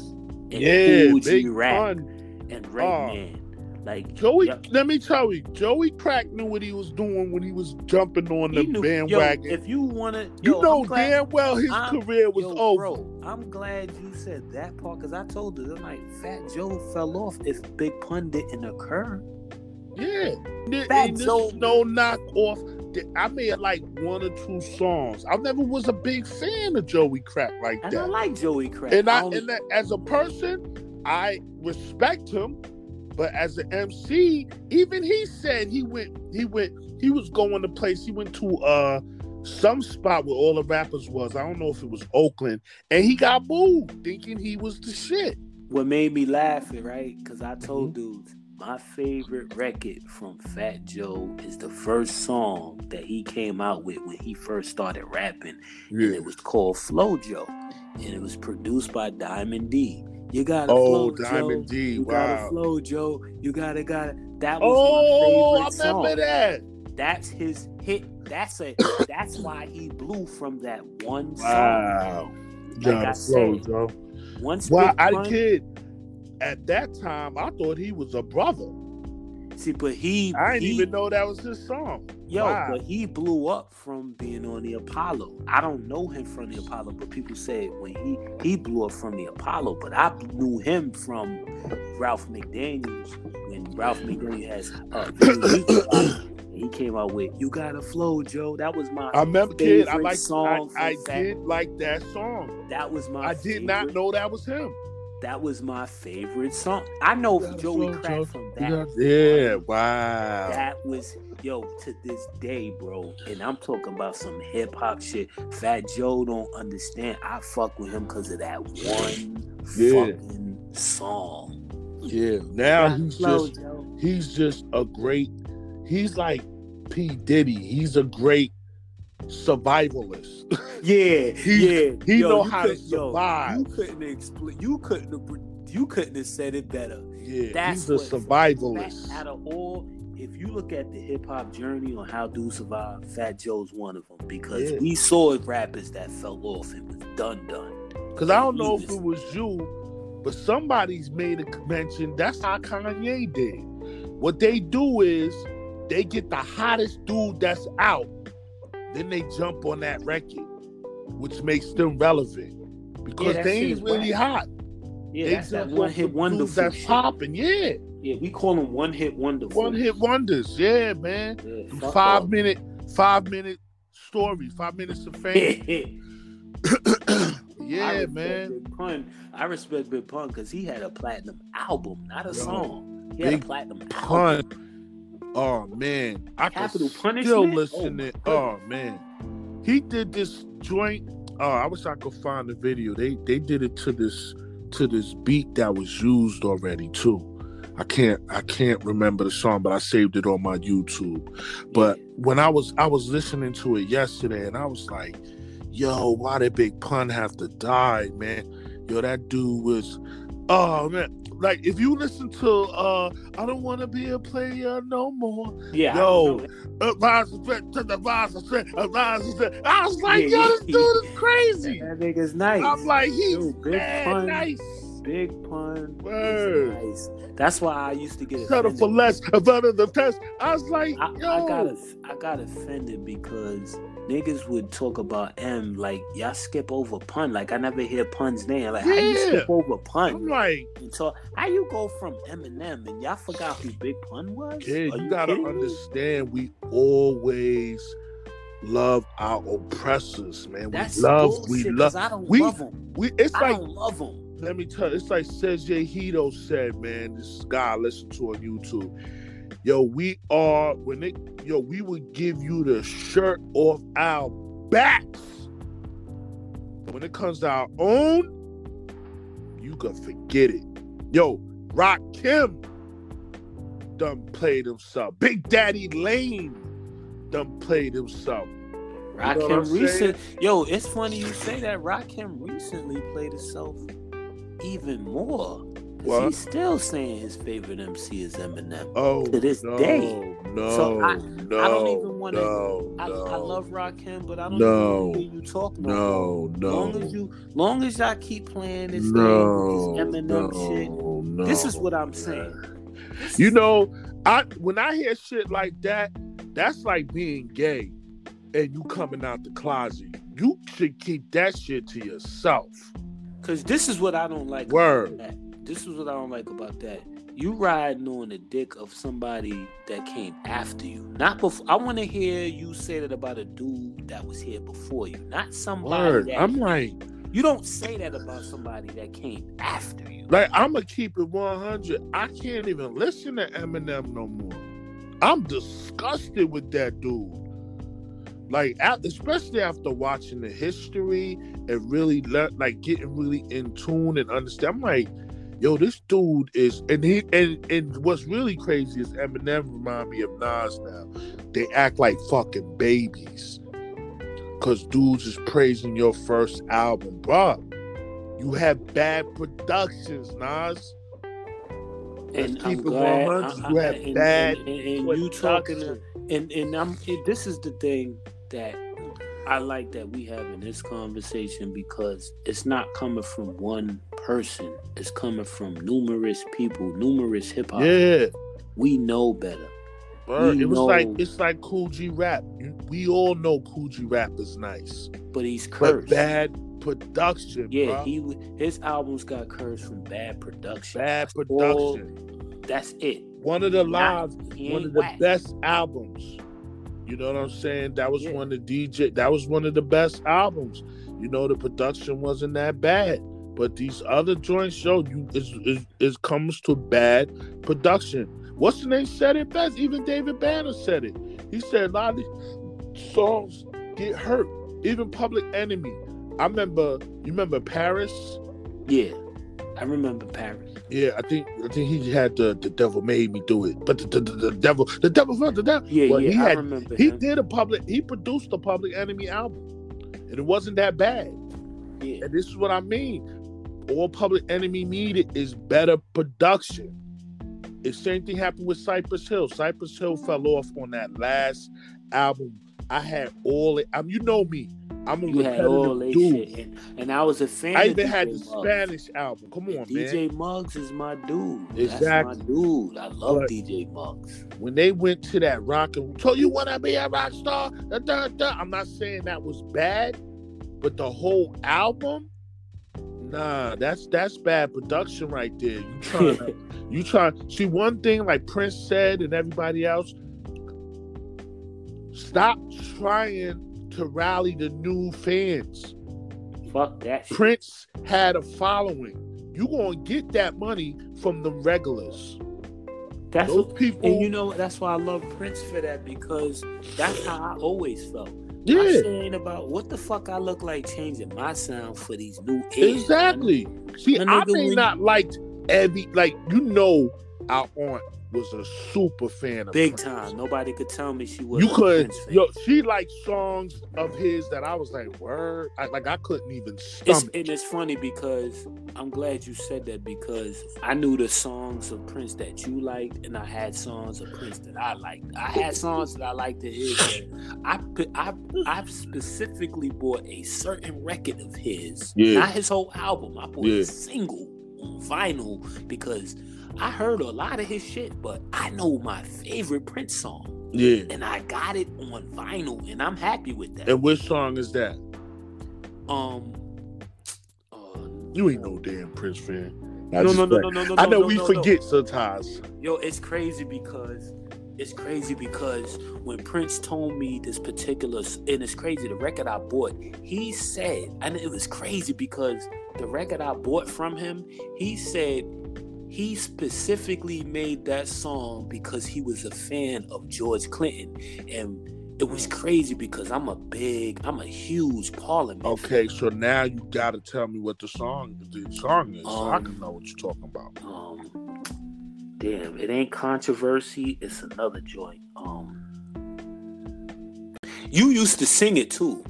and yeah, Big Pun. and Oh. Right Man. Like Joey, yo- let me tell you, Joey Crack knew what he was doing when he was jumping on the he knew- yo, bandwagon. if you wanna, you know glad- damn well his I'm- career was Yo, over. Bro, I'm glad you said that part because I told you, I'm like, Fat Joe fell off if Big Pun didn't occur. Yeah, There- Fat and this Joe- is no knock off. I made like one or two songs. I never was a big fan of Joey Crack like And I that. like Joey Crack. And I, only- and that, as a person, I respect him. But as an MC, even he said he went, he went, he was going to place. He went to uh some spot where all the rappers was. I don't know if it was Oakland, and he got booed, thinking he was the shit. what made me laugh, right? Because I told Mm-hmm. dudes, my favorite record from Fat Joe is the first song that he came out with when he first started rapping. And it was called Flow Joe. And it was produced by Diamond D. You gotta Oh, flow, Diamond Joe. D, You wow. gotta flow, Joe. You gotta gotta. That was Oh, my I remember song. that. That's his hit. That's a. that's why he blew from that one song. Wow. Like Gotta flow, Joe. Once Well, I Pun- kid. At that time, I thought he was a brother. See, but he, I didn't he even know that was his song. yo, Wow. but he blew up from being on the Apollo. I don't know him from the Apollo, but people say when he he blew up from the Apollo. But I knew him from Ralph McDaniels when Ralph McDaniel has uh, he came out with "You Gotta Flow, Joe." That was my I remember, kid. I like. Song I Fat- did like that song. That was my. I did not know that was him. That was my favorite song. I know You Joey flow, Crack Joe. from that. got- Yeah. Wow. That was yo to this day, bro. And I'm talking about some hip hop shit. Fat Joe don't understand. I fuck with him because of that one Yeah. fucking song. Yeah. Now Gotta he's flow, just. Joe. He's just a great. He's like P Diddy. He's a great survivalist. Yeah, He- yeah. he Yo, know how to couldn't- yo, survive. you couldn't explain. You couldn't. have- You couldn't have said it better. yeah. That's he's a Fat, survivalist. out of all, if you look at the hip hop journey on how dudes survive, Fat Joe's one of them because Yeah. we saw rappers that fell off and was done done. Because I don't know if it was you, but somebody's made a mention. That's how Kanye did. What they do is they get the hottest dude that's out, then they jump on that record, which makes them relevant. Because that they ain't really hot. Yeah, they that's that one hit wonder that's popping. Yeah. Yeah, we call them one hit wonders. One hit wonders. Yeah, man. Yeah, Five off. minute, five minute story, five minutes of fame. Yeah, respect man. Big Pun. I respect Big Pun because he had a platinum album, not a Yo, song. He had a platinum album. Oh man, I can Capital still Punishment? Oh, listen Oh, to. Oh man, he did this joint. Oh, I wish I could find the video. They they did it to this to this beat that was used already too. I can't I can't remember the song, but I saved it on my YouTube. But when I was I was listening to it yesterday, and I was like, "Yo, why did Big Pun have to die, man? Yo, that dude was, oh man." Like if you listen to uh I don't wanna be a player no more. yeah, Yo, I know. Arise the to the rise the threat, arise the threat. I was like, Yeah, yo, this dude is crazy. that nigga's nice. I'm like, he's Yo, Big mad nice. Big pun. Nice. That's why I used to get Settle for offended. less about the test. I was like, I, yo, I got I got offended because niggas would talk about M like y'all skip over pun. Like I never hear pun's name. Like how you skip over pun? I'm like, so how you go from Eminem and y'all forgot who Big Pun was? kid, Are you gotta understand. We always love our oppressors, man. We That's love, bullshit, we love. I don't we- love them. We. It's I like don't love them. Let me tell you, it's like Sergey Hito said, man. This guy I listen to on YouTube. Yo, we are when they yo, we would give you the shirt off our backs. When it comes to our own, you can forget it. Yo, Rock Kim done played himself. Big Daddy Kane done played himself. Rakim know what I'm recent, yo, it's funny you say that. Rakim recently played himself even more. What? He's still saying his favorite MC is Eminem. Oh, To this no, day. No, So I- no, I don't even wanna- No, I, no, I love Rakim, but I don't No. hear you talk no. No, no. Long as you, long as y'all keep playing this no, thing, this Eminem no, shit. no. This is what I'm saying. You know, I when I hear shit like that, that's like being gay and you coming out the closet. You should keep that shit to yourself. Cause this is what I don't like. about Word. that. This is what I don't like about that. You riding on the dick of somebody that came after you, not before. I want to hear you say that about a dude that was here before you, not somebody Word. that I'm like, you don't say that about somebody that came after you. like I'm gonna keep it 100. I can't even listen to Eminem no more. I'm disgusted with that dude. Like, especially after watching the history and really like getting really in tune and understand. I'm like, yo, this dude is, and he and and what's really crazy is Eminem remind me of Nas now. They act like fucking babies, cause dudes is praising your first album, bro. You have bad productions, Nas. And Let's I'm it glad 100. I- You I- have and, bad and, and, and you talking to, and and I'm it, this is the thing that I like that we have in this conversation because it's not coming from one person. It's coming from numerous people, numerous hip hop. Yeah. We know better. Word. We It was like it's like Kool G Rap. We all know Kool G Rap is nice, But he's but cursed. bad production. yeah, bruh. he his albums got cursed from bad production. bad all- production. That's it. One of the lives, one of the whack. best albums. You know what I'm saying? That was Yeah. one of the DJ. That was one of the best albums. You know the production wasn't that bad, but these other joints show you is is it comes to bad production. What's the name said it best? Even David Banner said it. He said a lot of these songs get hurt. Even Public Enemy. I remember. You remember Paris? Yeah, I remember Paris. Yeah, I think I think he had the the devil made me do it, but the, the, the, the devil the devil felt the devil. Yeah, Well, yeah, he I remember He him. did a public. He produced a Public Enemy album, and it wasn't that bad. Yeah. And this is what I mean. All Public Enemy needed is better production. The same thing happened with Cypress Hill. Cypress Hill fell off on that last album. I had all it. I mean, you know me. I'm a You had all that dude. shit, and, and I was a fan. I of even had the Muggs. Spanish album. Come on, man. DJ Muggs is my dude. That's Exactly. my dude. I love But- DJ Muggs. when they went to that rock and told you want to be a rock star Da, da, da. i'm not saying that was bad but the whole album nah that's that's bad production right there you trying to, you trying see one thing like prince said and everybody else stop trying to rally the new fans Fuck that shit. prince had a following you gonna get that money from the regulars That's those what, people and you know that's why I love Prince for that because that's how I always felt. My yeah shit ain't about what the fuck I look like changing my sound for these new ears. Exactly. See, I nigga, may not liked every like you know our aunt was a super fan of Big Prince. time. Nobody could tell me she was You could yo, she liked songs of his that I was like, word. I, like I couldn't even It's, and it's funny because I'm glad you said that because I knew the songs of Prince that you liked, and I had songs of Prince that I liked. I had songs that I liked of his. that I I I specifically bought a certain record of his, Yeah. not his whole album. I bought Yeah. a single on vinyl because I heard a lot of his shit, but I know my favorite Prince song. Yeah. And I got it on vinyl, and I'm happy with that. And which song is that? Um, uh, You ain't no damn Prince fan. No, no, no, no, no, no. I know no, we no, forget sometimes. Yo, it's crazy because it's crazy because when Prince told me this particular, and it's crazy, the record I bought, he said, and it was crazy because the record I bought from him, he said he specifically made that song because he was a fan of George Clinton. And it was crazy because I'm a big, I'm a huge Parliament. fan. Okay, so now you gotta tell me what the song the song is, so I Um, can know what you're talking about. um damn it ain't controversy it's another joint um you used to sing it too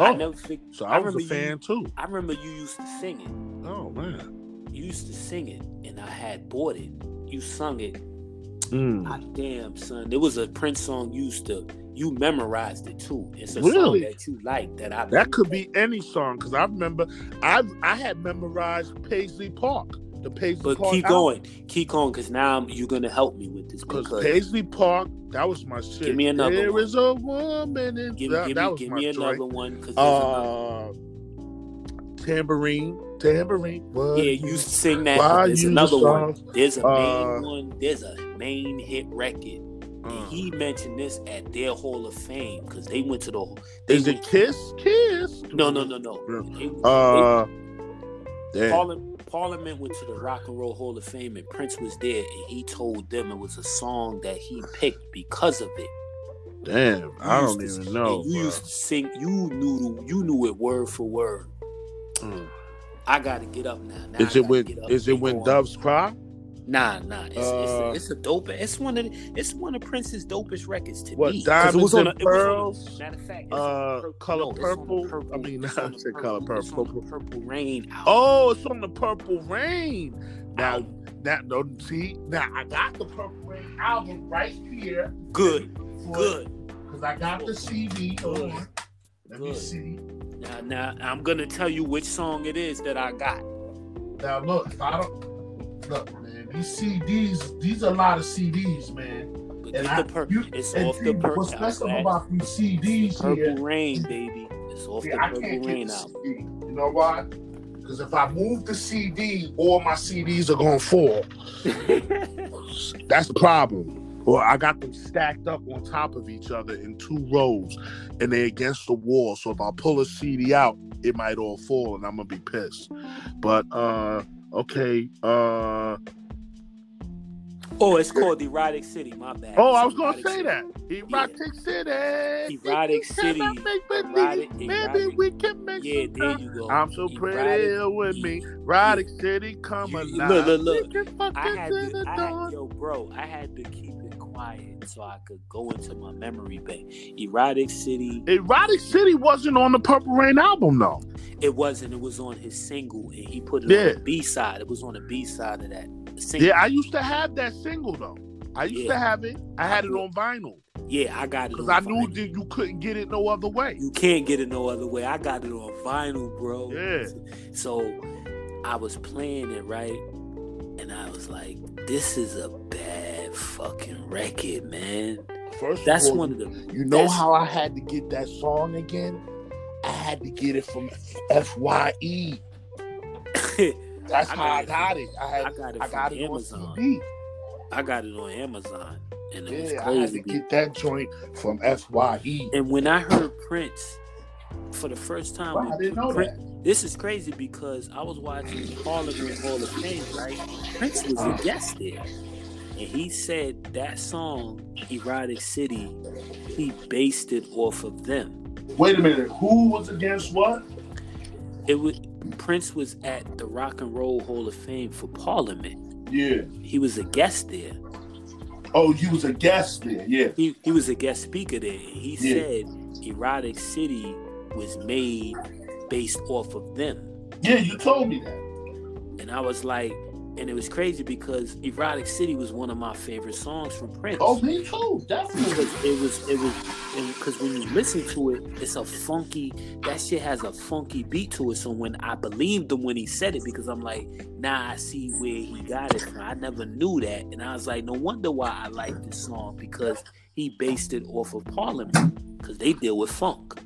i Oh, never think So I, was a remember you- fan too. i remember you used to sing it Oh man. you used to sing it and i had bought it you sung it Mm. God damn son there was a prince song you used to you memorized it too it's a Really? song that you like that i That could be any song because I remember I I had memorized Paisley Park, the Paisley Park. but Park. keep album. going keep going because now I'm- you're gonna help me with this Because Paisley Park, that was my shit. Give me another There one. is a woman in give, that, give that me, was give me another one another Uh, tambourine, tambourine. What Yeah, you used to sing that. Why there's you another song? one. There's a Uh, main one. There's a main hit record. Uh, And he mentioned this at their Hall of Fame because they went to the. They is it Kiss? Kiss? No, no, no, no. They- Uh, they- Parliament, Parliament went to the Rock and Roll Hall of Fame, and Prince was there, and he told them it was a song that he picked because of it. Damn, I don't to- even know. You bruh. used to sing. You knew. You knew it word for word. Mm. I got to get up now. now Is it gotta when get up is it when go on. doves cry? Nah, nah. It's, it's, Uh, a, it's a dope. It's one of the, it's one of Prince's dopest records to What, me. 'Cause Diamonds and it was Pearls? On a, matter of fact, Uh, the Color no, it's on the Purple? purple. I mean, it's I on the said Color it's Purple. Purple Rain album. Oh, it's on the Purple Rain. Now, Album. now, no, see, now I got the Purple Rain album right here. good, good. Because I got the CD. Hold Good. on. Let me see. Now, now I'm gonna tell you which song it is that I got. Now look, I don't look, man. These CDs, these are a lot of CDs, man. And I, the pur- you, it's and off the purple. what's special about these CDs here? Purple Rain, baby. It's off Yeah, the Purple Rain get the album. CD. You know why? Because if I move the CD, all my CDs are gonna fall. That's the problem. Well, I got them stacked up on top of each other in two rows, and they're against the wall. So if I pull a CD out, it might all fall, and I'm gonna be pissed. But uh, okay. Uh, oh, it's called Erotic City. My bad. oh, It's I was gonna say City. that. Erotic City. Erotic City. Make? Erotic- Maybe we can make Yeah, there you go. I'm so pretty Erotic- with me. Erotic City, come You- alive. look, look, look. We can fuck I had to, I had, yo, bro, I had to keep quiet so I could go into my memory bank. Erotic City, Erotic City wasn't on the Purple Rain album, though. it wasn't. It was on his single, and he put it Yeah. on the B side. It was on the B side of that single. Yeah, I used to have that single, though. I used Yeah. to have it. I had it on vinyl Yeah, I got it. because I knew that you couldn't get it no other way. you can't get it no other way. I got it on vinyl, bro. Yeah. So I was playing it right, and I was like, "This is a bad fucking record, man." First, That's of all, one of the. You know how I had to get that song again? I had to get it from Fye. That's I how I got it. I had I got it I got from it Amazon. CD. I got it on Amazon, and it was Yeah, I had to get that joint from Fye. And when I heard Prince for the first time, Wow, I didn't know Prin- that. this is crazy because I was watching Parliament Hall of Fame, right? Prince was Uh-huh. a guest there, and he said that song, "Erotic City," he based it off of them. Wait a minute. Who was against what? It was Prince was at the Rock and Roll Hall of Fame for Parliament. Yeah. He was a guest there. Oh, you was a guest there. Yeah. He he was a guest speaker there. He Yeah. said Erotic City was made based off of them. Yeah, you told me that. And I was like, and it was crazy because Erotic City was one of my favorite songs from Prince. Oh, me too, definitely. Because it was, it was, because when you listen to it, it's a funky. That shit has a funky beat to it. So when I believed him when he said it, because I'm like, now I see where he got it from. I never knew that, and I was like, no wonder why I like this song because he based it off of Parliament because they deal with funk.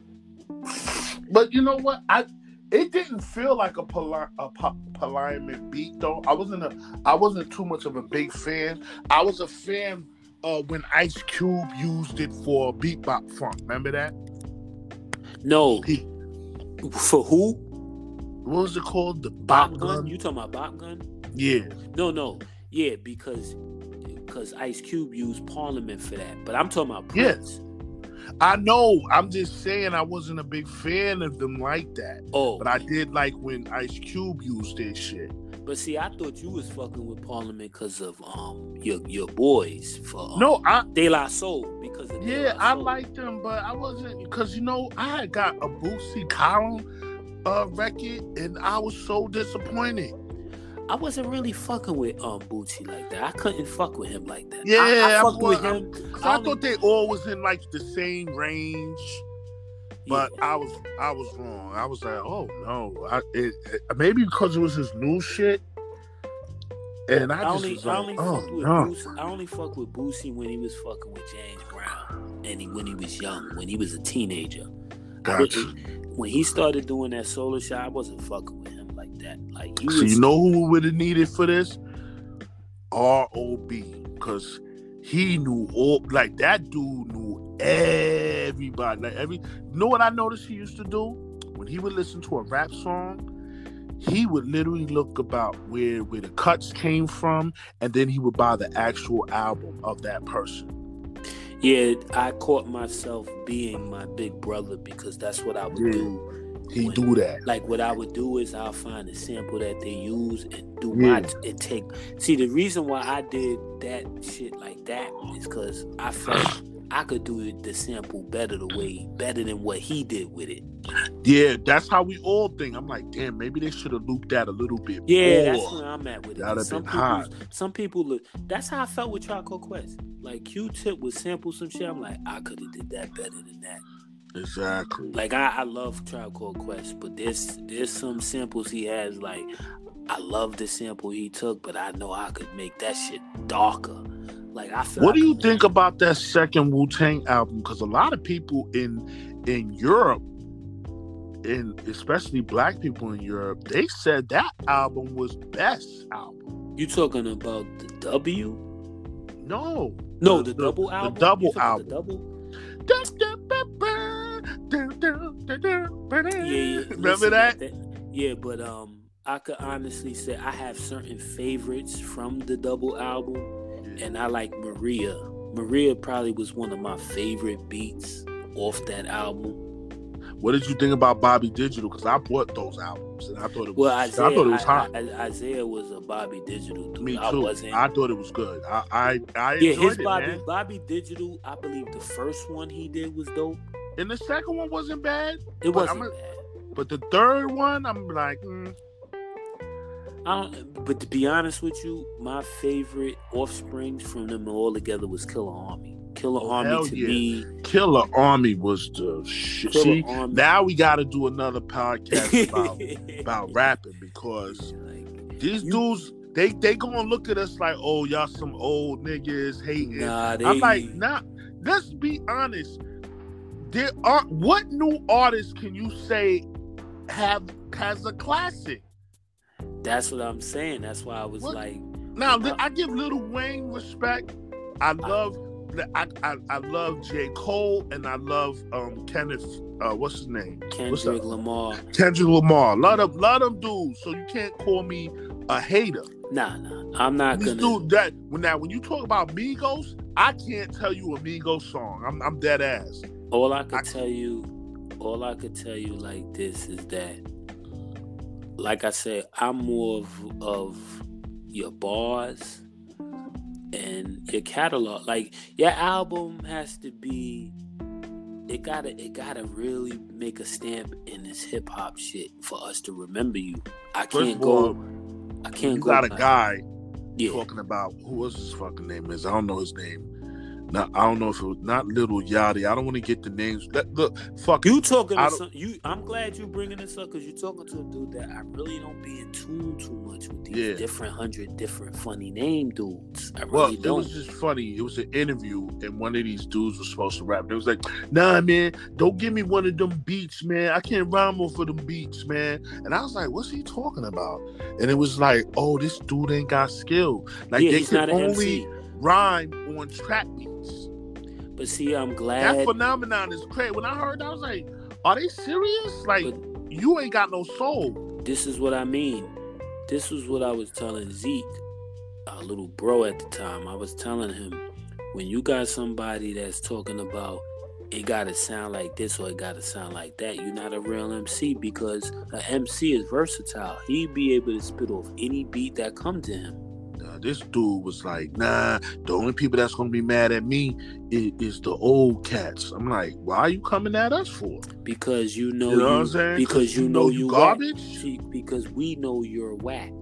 But you know what? I it didn't feel like a, poli- a Parliament beat though. I wasn't a I wasn't too much of a big fan. I was a fan uh, when Ice Cube used it for beatbox funk. Remember that? No. He, for who? What was it called? The Bop, gun? gun? You talking about Bop Gun? Yeah. No, no. Yeah, because because Ice Cube used Parliament for that. But I'm talking about Prince. Yes. I know. I'm just saying I wasn't a big fan of them like that. Oh. But I did like when Ice Cube used their shit. But see, I thought you was fucking with Parliament because of um your your boys for um, no, I De La Soul because of yeah, I liked them, but I wasn't because you know I had got a Bootsy Collin uh record and I was so disappointed. I wasn't really fucking with um Bootsy like that. I couldn't fuck with him like that. Yeah, I, I fucked with him. I, I thought they all was in like the same range, but yeah. I was I was wrong. I was like, oh no, I, it, it, maybe because it was his new shit. And I, I only, like, I only oh, fucked with no. Bootsy, I only fucked with Bootsy when he was fucking with James Brown, and he, when he was young, when he was a teenager. Gotcha. When he started doing that solo shot, I wasn't fucking with him that. Like you, so you know who would have needed for this? R.O.B. Because he knew all like that dude knew everybody. Like every you know what I noticed he used to do when he would listen to a rap song. He would literally look about where where the cuts came from, and then he would buy the actual album of that person. Yeah, I caught myself being my big brother because that's what I would yeah. do he when, do that. Like what I would do is I'll find a sample that they use and do yeah. my and take. See, the reason why I did that shit like that is because I felt I could do the sample better the way better than what he did with it. Yeah, that's how we all think. I'm like, damn, maybe they should have looped that a little bit. Yeah, more. that's where I'm at with it. That'd some people, hot. some people look. That's how I felt with Called Quest. Like Q-Tip would sample some shit. I'm like, I could have did that better than that. Exactly. Like I, I love Tribe Called Quest, but there's there's some samples he has. Like I love the sample he took, but I know I could make that shit darker. Like I feel. What do you think about that second Wu Tang album? Because a lot of people in in Europe, and especially black people in Europe, they said that album was best album. You talking about the W? No. No, the, the double album. The double album. The double. Yeah, yeah. Remember that? that? Yeah, but um, I could honestly say I have certain favorites from the double album, yeah. and I like Maria. Maria probably was one of my favorite beats off that album. What did you think about Bobby Digital? Because I bought those albums and I thought it was. Well, Isaiah, I thought it was hot. I, I, Isaiah was a Bobby Digital dude. Me too. I, wasn't, I thought it was good. I I, I yeah, his it, Bobby man. Bobby Digital. I believe the first one he did was dope. And the second one wasn't bad. It wasn't a, bad. But the third one, I'm like, mm. I don't, but to be honest with you, my favorite offsprings from them all together was Killarmy. Killer oh, Army to yeah. me. Killer Army was the shit. See, Army. now we got to do another podcast about about rapping because like, these you, dudes they they gonna look at us like, oh y'all some old niggas hating. Nah, they, I'm like, nah. Let's be honest there are what new artists can you say have has a classic? That's what I'm saying. That's why I was what? like. Now uh, I give Little Wayne respect. I love. I, I, I love J Cole and I love um Kenneth. Uh, what's his name? Kendrick Lamar. Kendrick Lamar. A Lot of lot of dudes. So you can't call me a hater. Nah, nah. I'm not These gonna. Dude, that when now when you talk about Migos, I can't tell you a Migos song. I'm I'm dead ass. All I could I, tell you, all I could tell you like this is that, like I said, I'm more of, of your bars and your catalog. Like your album has to be, it gotta, it gotta really make a stamp in this hip hop shit for us to remember you. I can't go. I can't You go. got a guy Yeah. talking about who was his fucking name is. I don't know his name. Not, I don't know if it was not Little Yachty. I don't want to get the names. That, look, fuck. You talking to some, you? I'm glad you bringing this up because you're talking to a dude that I really don't be in tune too much with these Yeah. different hundred different funny name dudes. I really Well, it don't. was just funny. It was an interview, and one of these dudes was supposed to rap. It was like, "Nah, man, don't give me one of them beats, man. I can't rhyme off of them beats, man." And I was like, "What's he talking about?" And it was like, "Oh, this dude ain't got skill. Like yeah, they he's can not an only MC. rhyme on trap beats." But see, I'm glad That phenomenon is crazy. When I heard, that, I was like, "Are they serious? Like, you ain't got no soul." this is what I mean. This was what I was telling Zeke, our little bro at the time. I was telling him, when you got somebody that's talking about it gotta sound like this or it gotta sound like that, you're not a real MC because an MC is versatile. He be able to spit off any beat that come to him. This dude was like, "Nah, the only people that's gonna be mad at me is, is the old cats." I'm like, "Why are you coming at us for?" Because you know You know you, what I'm saying? because you know you garbage. See, because we know you're whack.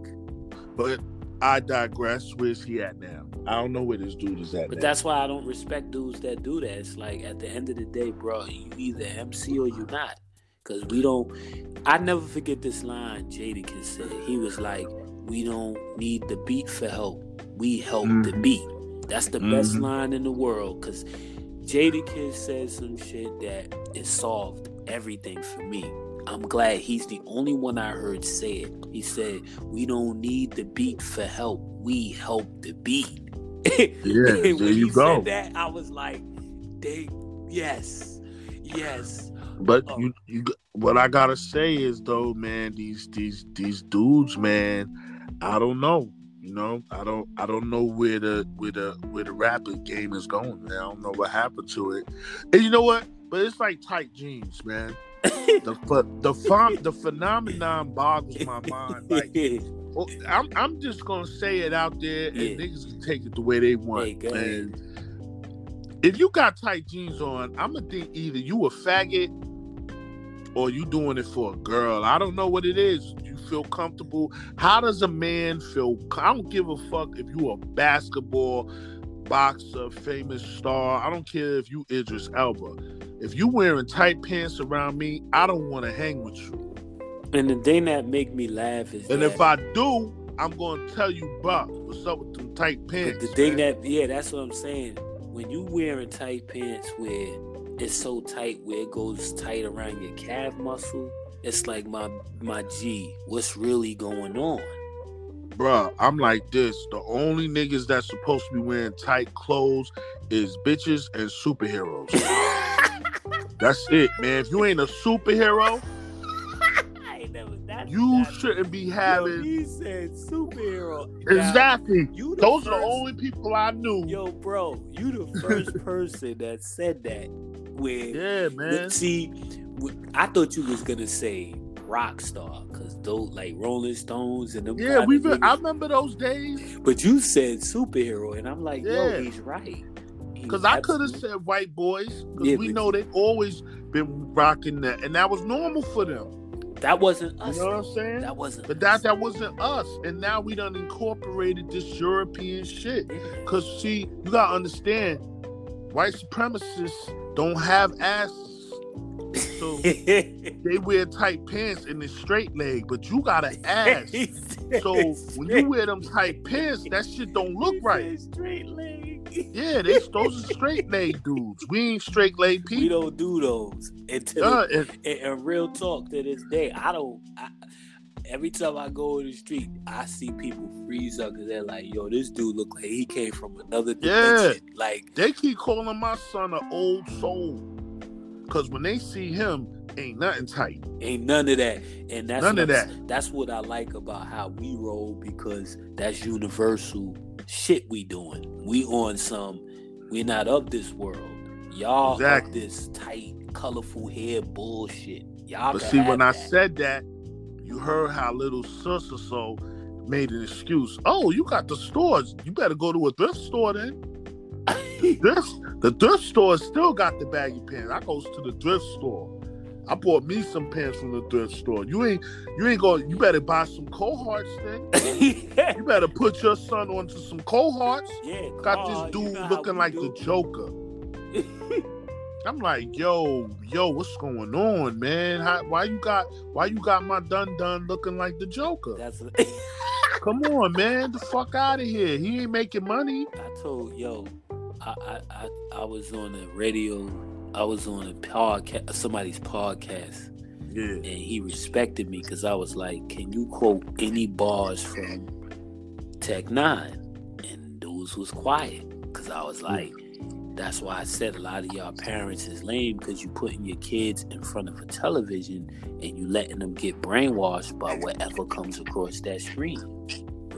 But I digress. Where's he at now? I don't know where this dude is at. But now. that's why I don't respect dudes that do that. It's like at the end of the day, bro, you either MC or you're not. Cause we don't I never forget this line Jadakiss said. He was like, We don't need the beat for help. We help the Mhm. beat. That's the best Mhm. line in the world. Cause Jadakiss said some shit that it solved everything for me. I'm glad he's the only one I heard say it. He said, We don't need the beat for help. We help the beat. Yeah, there he you go. said that, I was like, they yes, yes. But Oh. you, you, what I gotta say is though, man, these these these dudes, man, I don't know. You know, I don't I don't know where the where the where the rapid game is going. Man. I don't know what happened to it. And you know what? But it's like tight jeans, man. The the ph- the phenomenon boggles my mind. Like Well, oh, I'm I'm just gonna say it out there, and Yeah. niggas can take it the way they want. Hey, and if you got tight jeans on, I'm gonna think either you a faggot or you doing it for a girl. I don't know what it is. You feel comfortable. How does a man feel? I don't give a fuck if you a basketball boxer, famous star. I don't care if you Idris Elba. If you wearing tight pants around me, I don't want to hang with you. and the thing that make me laugh is And that, if I do, I'm gonna tell you, bro, what's up with them tight pants? the thing man? that yeah, that's what I'm saying. When you wearing tight pants where it's so tight where it goes tight around your calf muscle, it's like my my G, what's really going on? Bruh, I'm like this. The only niggas that's supposed to be wearing tight clothes is bitches and superheroes. that's it, man. If you ain't a superhero, ain't never that you that- shouldn't be Yo, having he said superhero. Now, exactly. you the Those are the only people I knew. Yo, bro, you the first person that said that. Where Yeah, man. see, I thought you was gonna say rock star because those like Rolling Stones and them. Yeah, we've. Been, I remember those days But you said superhero, and I'm like, Yeah. yo, he's right. Because I could have said white boys because Yeah, we know they've always been rocking that, and that was normal for them. That wasn't us. You know what. I'm saying? That wasn't. But us. that that wasn't us, and now we done incorporated this European shit. Cause see, you gotta understand, white supremacists don't have asses, so they wear tight pants and it's straight leg, but you got an ass. So when you wear them tight pants, that shit don't look right. Straight leg. Yeah, they those are straight leg dudes. We ain't straight leg people. We don't do those until Uh, and- and, real talk to this day, I don't. I, every time I go in the street, I see people freeze up because they're like, "Yo, this dude look like he came from another Yeah. dimension." Like, they keep calling my son an old soul. Cause when they see him, ain't nothing tight. ain't none of that, and that's None of I'm- That's what I like about how we roll because that's universal shit we doing. We on some. We're not of this world. Y'all Exactly. this tight, colorful hair bullshit. Y'all. But see, when have I said that, you heard how little sis or so made an excuse. Oh, you got the stores. You better go to a thrift store then. This the thrift store still got the baggy pants. I goes to the thrift store. I bought me some pants from the thrift store. You ain't you ain't going you better buy some Carhartts then. you better put your son onto some Carhartts. yeah, Got this you dude know looking like do. the Joker. I'm like, yo, yo, what's going on, man? How, why you got why you got my dun dun looking like the Joker? That's Come on, man, the fuck out of here. He ain't making money. I told yo, I, I I I was on the radio. I was on a podcast, somebody's podcast, Yeah. and he respected me because I was like, "Can you quote any bars from Tech Nine? And dudes was quiet because I was like, "That's why I said a lot of y'all parents is lame because you putting your kids in front of a television and you letting them get brainwashed by whatever comes across that screen."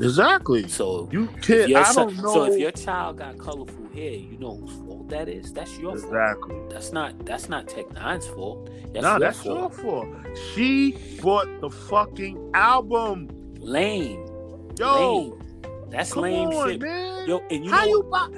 Exactly. So You your I don't know. So if your child got colorful hair, you know whose fault that is. That's your fault. exactly. That's not that's not Tech Nine's fault. That's no, your that's fault. your fault. She bought the fucking album. Lame. Yo, lame. That's come lame on, shit. man. Yo, and you How know you buy?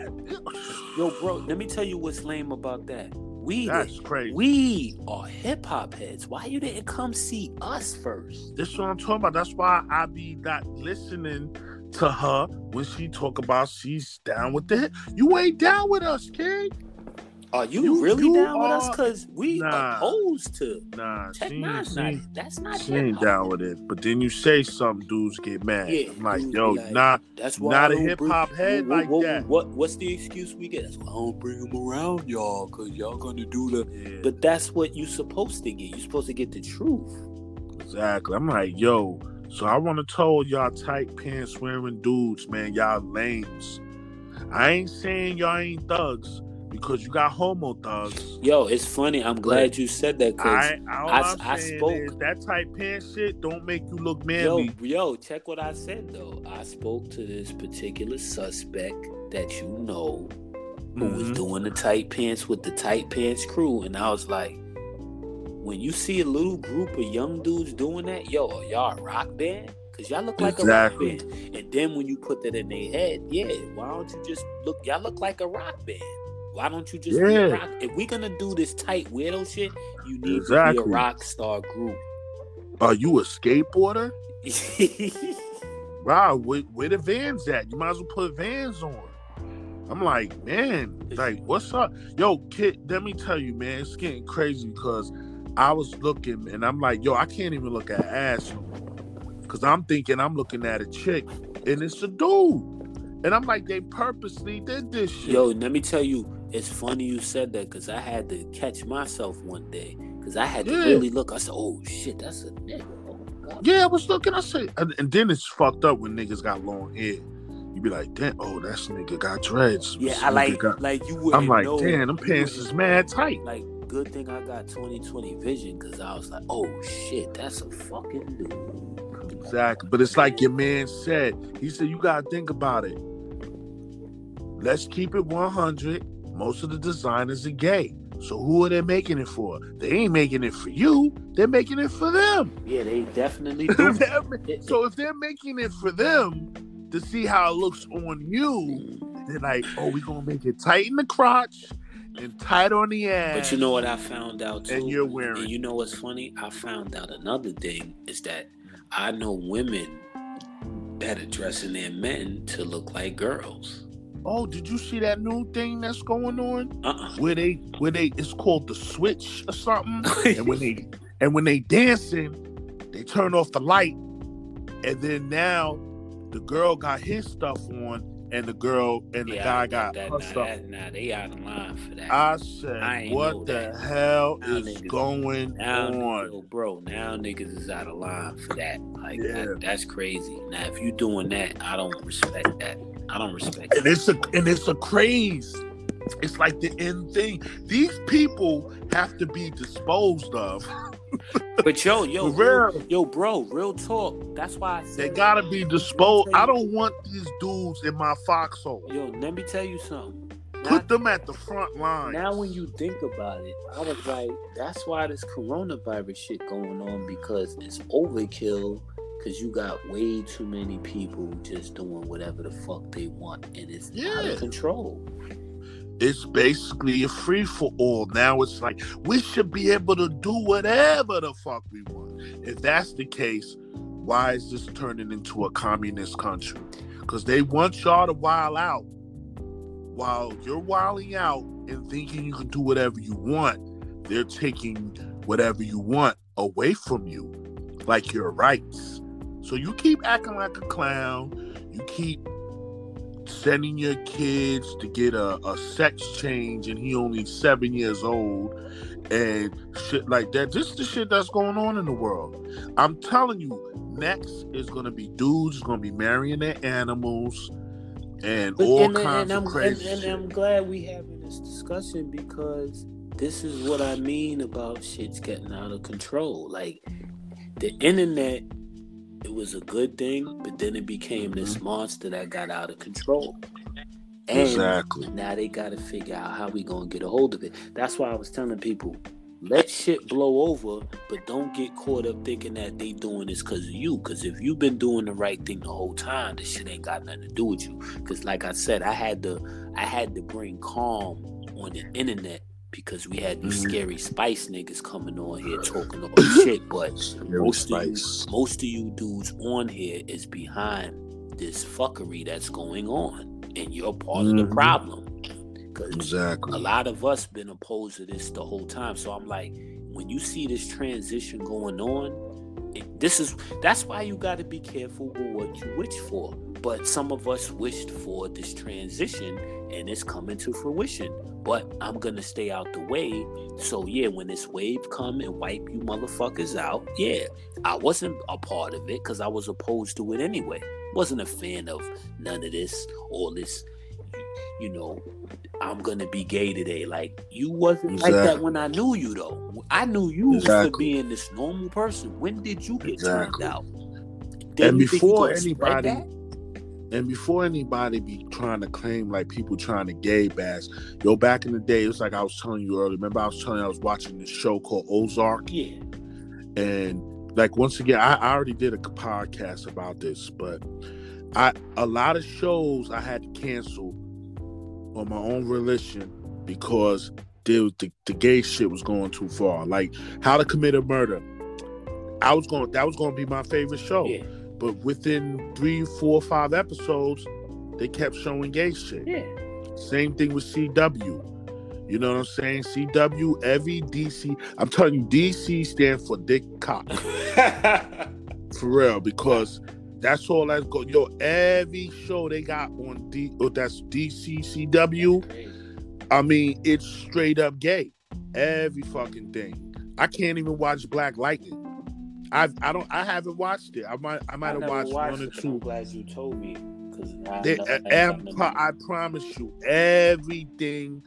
Yo, bro, let me tell you what's lame about that. We That's crazy. we are hip hop heads. Why you didn't come see us first? This is what I'm talking about. That's why I be not listening to her when she talk about she's down with it. You ain't down with us, kid. Are you, You- really you down with us? Cause we Nah. opposed to Nah, Tech she, Nine's not. That's not she ain't down with it. But then you say something, dudes get mad. Yeah, I'm like, yo, like, nah, That's why not a hip hop head what, like what, that. What what's the excuse we get? That's why I don't bring them around y'all, cause y'all gonna do the. Yeah, But that's what you supposed to get. You're supposed to get the truth. exactly. I'm like, yo. So I want to tell y'all tight pants wearing dudes, man, y'all lames. I ain't saying y'all ain't thugs because you got homo thugs. Yo, it's funny. I'm glad you said that, cause I, I- I, I spoke- that tight pants shit don't make you look manly. yo, check what I said though. I spoke to this particular suspect that you know who was Mhm. doing the tight pants with the tight pants crew, and I was like, when you see a little group of young dudes doing that, yo, are y'all a rock band? Cause y'all look like Exactly. a rock band. And then when you put that in their head, yeah, why don't you just look? Y'all look like a rock band. Why don't you just be Yeah. a rock? If we're gonna do this tight weirdo shit, you need to be a rock star group. Are you a skateboarder? Wow, where, where the vans at? You might as well put vans on. I'm like, man, like, what's up? Yo, kid, let me tell you, man, it's getting crazy because I was looking and I'm like, yo, I can't even look at ass. Cause I'm thinking I'm looking at a chick and it's a dude. And I'm like, they purposely did this shit. Yo, let me tell you, it's funny you said that because I had to catch myself one day because I had to really look. I said, "Oh shit, that's a nigga." Oh god. Yeah, I was looking. I said, and, and then it's fucked up when niggas got long hair. You be like, damn, oh, that nigga got dreads. Yeah, I like got- like you would. I'm like, know, damn, them pants is mad tight. Like, good thing I got 2020 vision because I was like, "Oh shit, that's a fucking dude." Exactly. But it's like your man said. He said, you got to think about it. Let's keep it 100. Most of the designers are gay. So who are they making it for? They ain't making it for you. They're making it for them. Yeah, they definitely do. So if they're making it for them to see how it looks on you, they're like, oh, we going to make it tight in the crotch and tight on the ass. But you know what I found out too? And you're wearing. And you know what's funny? I found out another thing is that I know women that are dressing their men to look like girls. Oh, did you see that new thing that's going on? Uh-uh. where they where they it's called the switch or something and when they and when they dancing they turn off the light and then now the girl got his stuff on and the girl and the Yeah, guy got that, her nah, stuff that, nah, they out of line for that. i I said know what the that. hell Now is niggas- going now, on yo, bro, now niggas is out of line for that. Like Yeah. that, that's crazy. Now, if you doing that, I don't respect that. I don't respect and it. it's a and it's a craze it's like the end thing these people have to be disposed of But yo, yo, real. yo, bro, real talk. That's why I said they gotta be disposed i don't want these dudes in my foxhole Yo, let me tell you something. Now, put them at the front line now when you think about it, I was like, that's why this coronavirus shit going on because it's overkill. Because you got way too many people just doing whatever the fuck they want, and it's out of control. it's basically a free for all. Now it's like we should be able to do whatever the fuck we want. If that's the case, why is this turning into a communist country? Because they want y'all to wild out while you're wilding out and thinking you can do whatever you want. They're taking whatever you want away from you, like your rights. So you keep acting like a clown. You keep sending your kids to get a, a sex change and he only seven years old and shit like that. This is the shit that's going on in the world. I'm telling you, next is gonna be dudes gonna be marrying their animals and but, all and, kinds and, of I'm, crazy. And, and I'm glad we having this discussion because this is what I mean about shit's getting out of control. Like the internet it was a good thing, but then it became this mm-hmm. monster that got out of control. And exactly. Now they got to figure out how we gonna get a hold of it. That's why I was telling people, let shit blow over, but don't get caught up thinking that they doing this because of you. Because if you've been doing the right thing the whole time, this shit ain't got nothing to do with you. Because like I said, I had to, I had to bring calm on the internet because we had these mm-hmm. scary spice niggas coming on here talking about shit. But most of, you, most of you dudes on here is behind this fuckery that's going on, and you're part mm-hmm. of the mm-hmm. problem. Exactly. a lot of us been opposed to this the whole time. So I'm like, when you see this transition going on, it, this is that's why you got to be careful with what you wish for. But some of us wished for this transition, and it's coming to fruition but I'm gonna stay out the way. So yeah, when this wave come and wipe you motherfuckers out, yeah, I wasn't a part of it because I was opposed to it anyway. Wasn't a fan of none of this, all this. You know, I'm gonna be gay today. Like you wasn't exactly. like that when I knew you though. I knew you exactly. being this normal person. When did you get exactly. turned out? Did and before anybody and before anybody be trying to claim like people trying to gay bash, yo, back in the day, it's like I was telling you earlier. Remember, I was telling you I was watching this show called Ozark. Yeah. And like once again, I, I already did a podcast about this, but I a lot of shows I had to cancel on my own volition because the, the, the gay shit was going too far. Like How to Commit a Murder. I was going that was going to be my favorite show. Yeah. But within three, four, five episodes, they kept showing gay shit. Yeah. Same thing with CW. You know what I'm saying? CW, every DC. I'm telling you, DC stands for Dick Cock. for real, because that's all that's go. Yo, every show they got on D, oh, that's DC CW. I mean, it's straight up gay. Every fucking thing. I can't even watch Black Lightning. I I don't I haven't watched it. I might I might have watched, watched, one or two. I'm glad you told me because uh, I, I, I promise you everything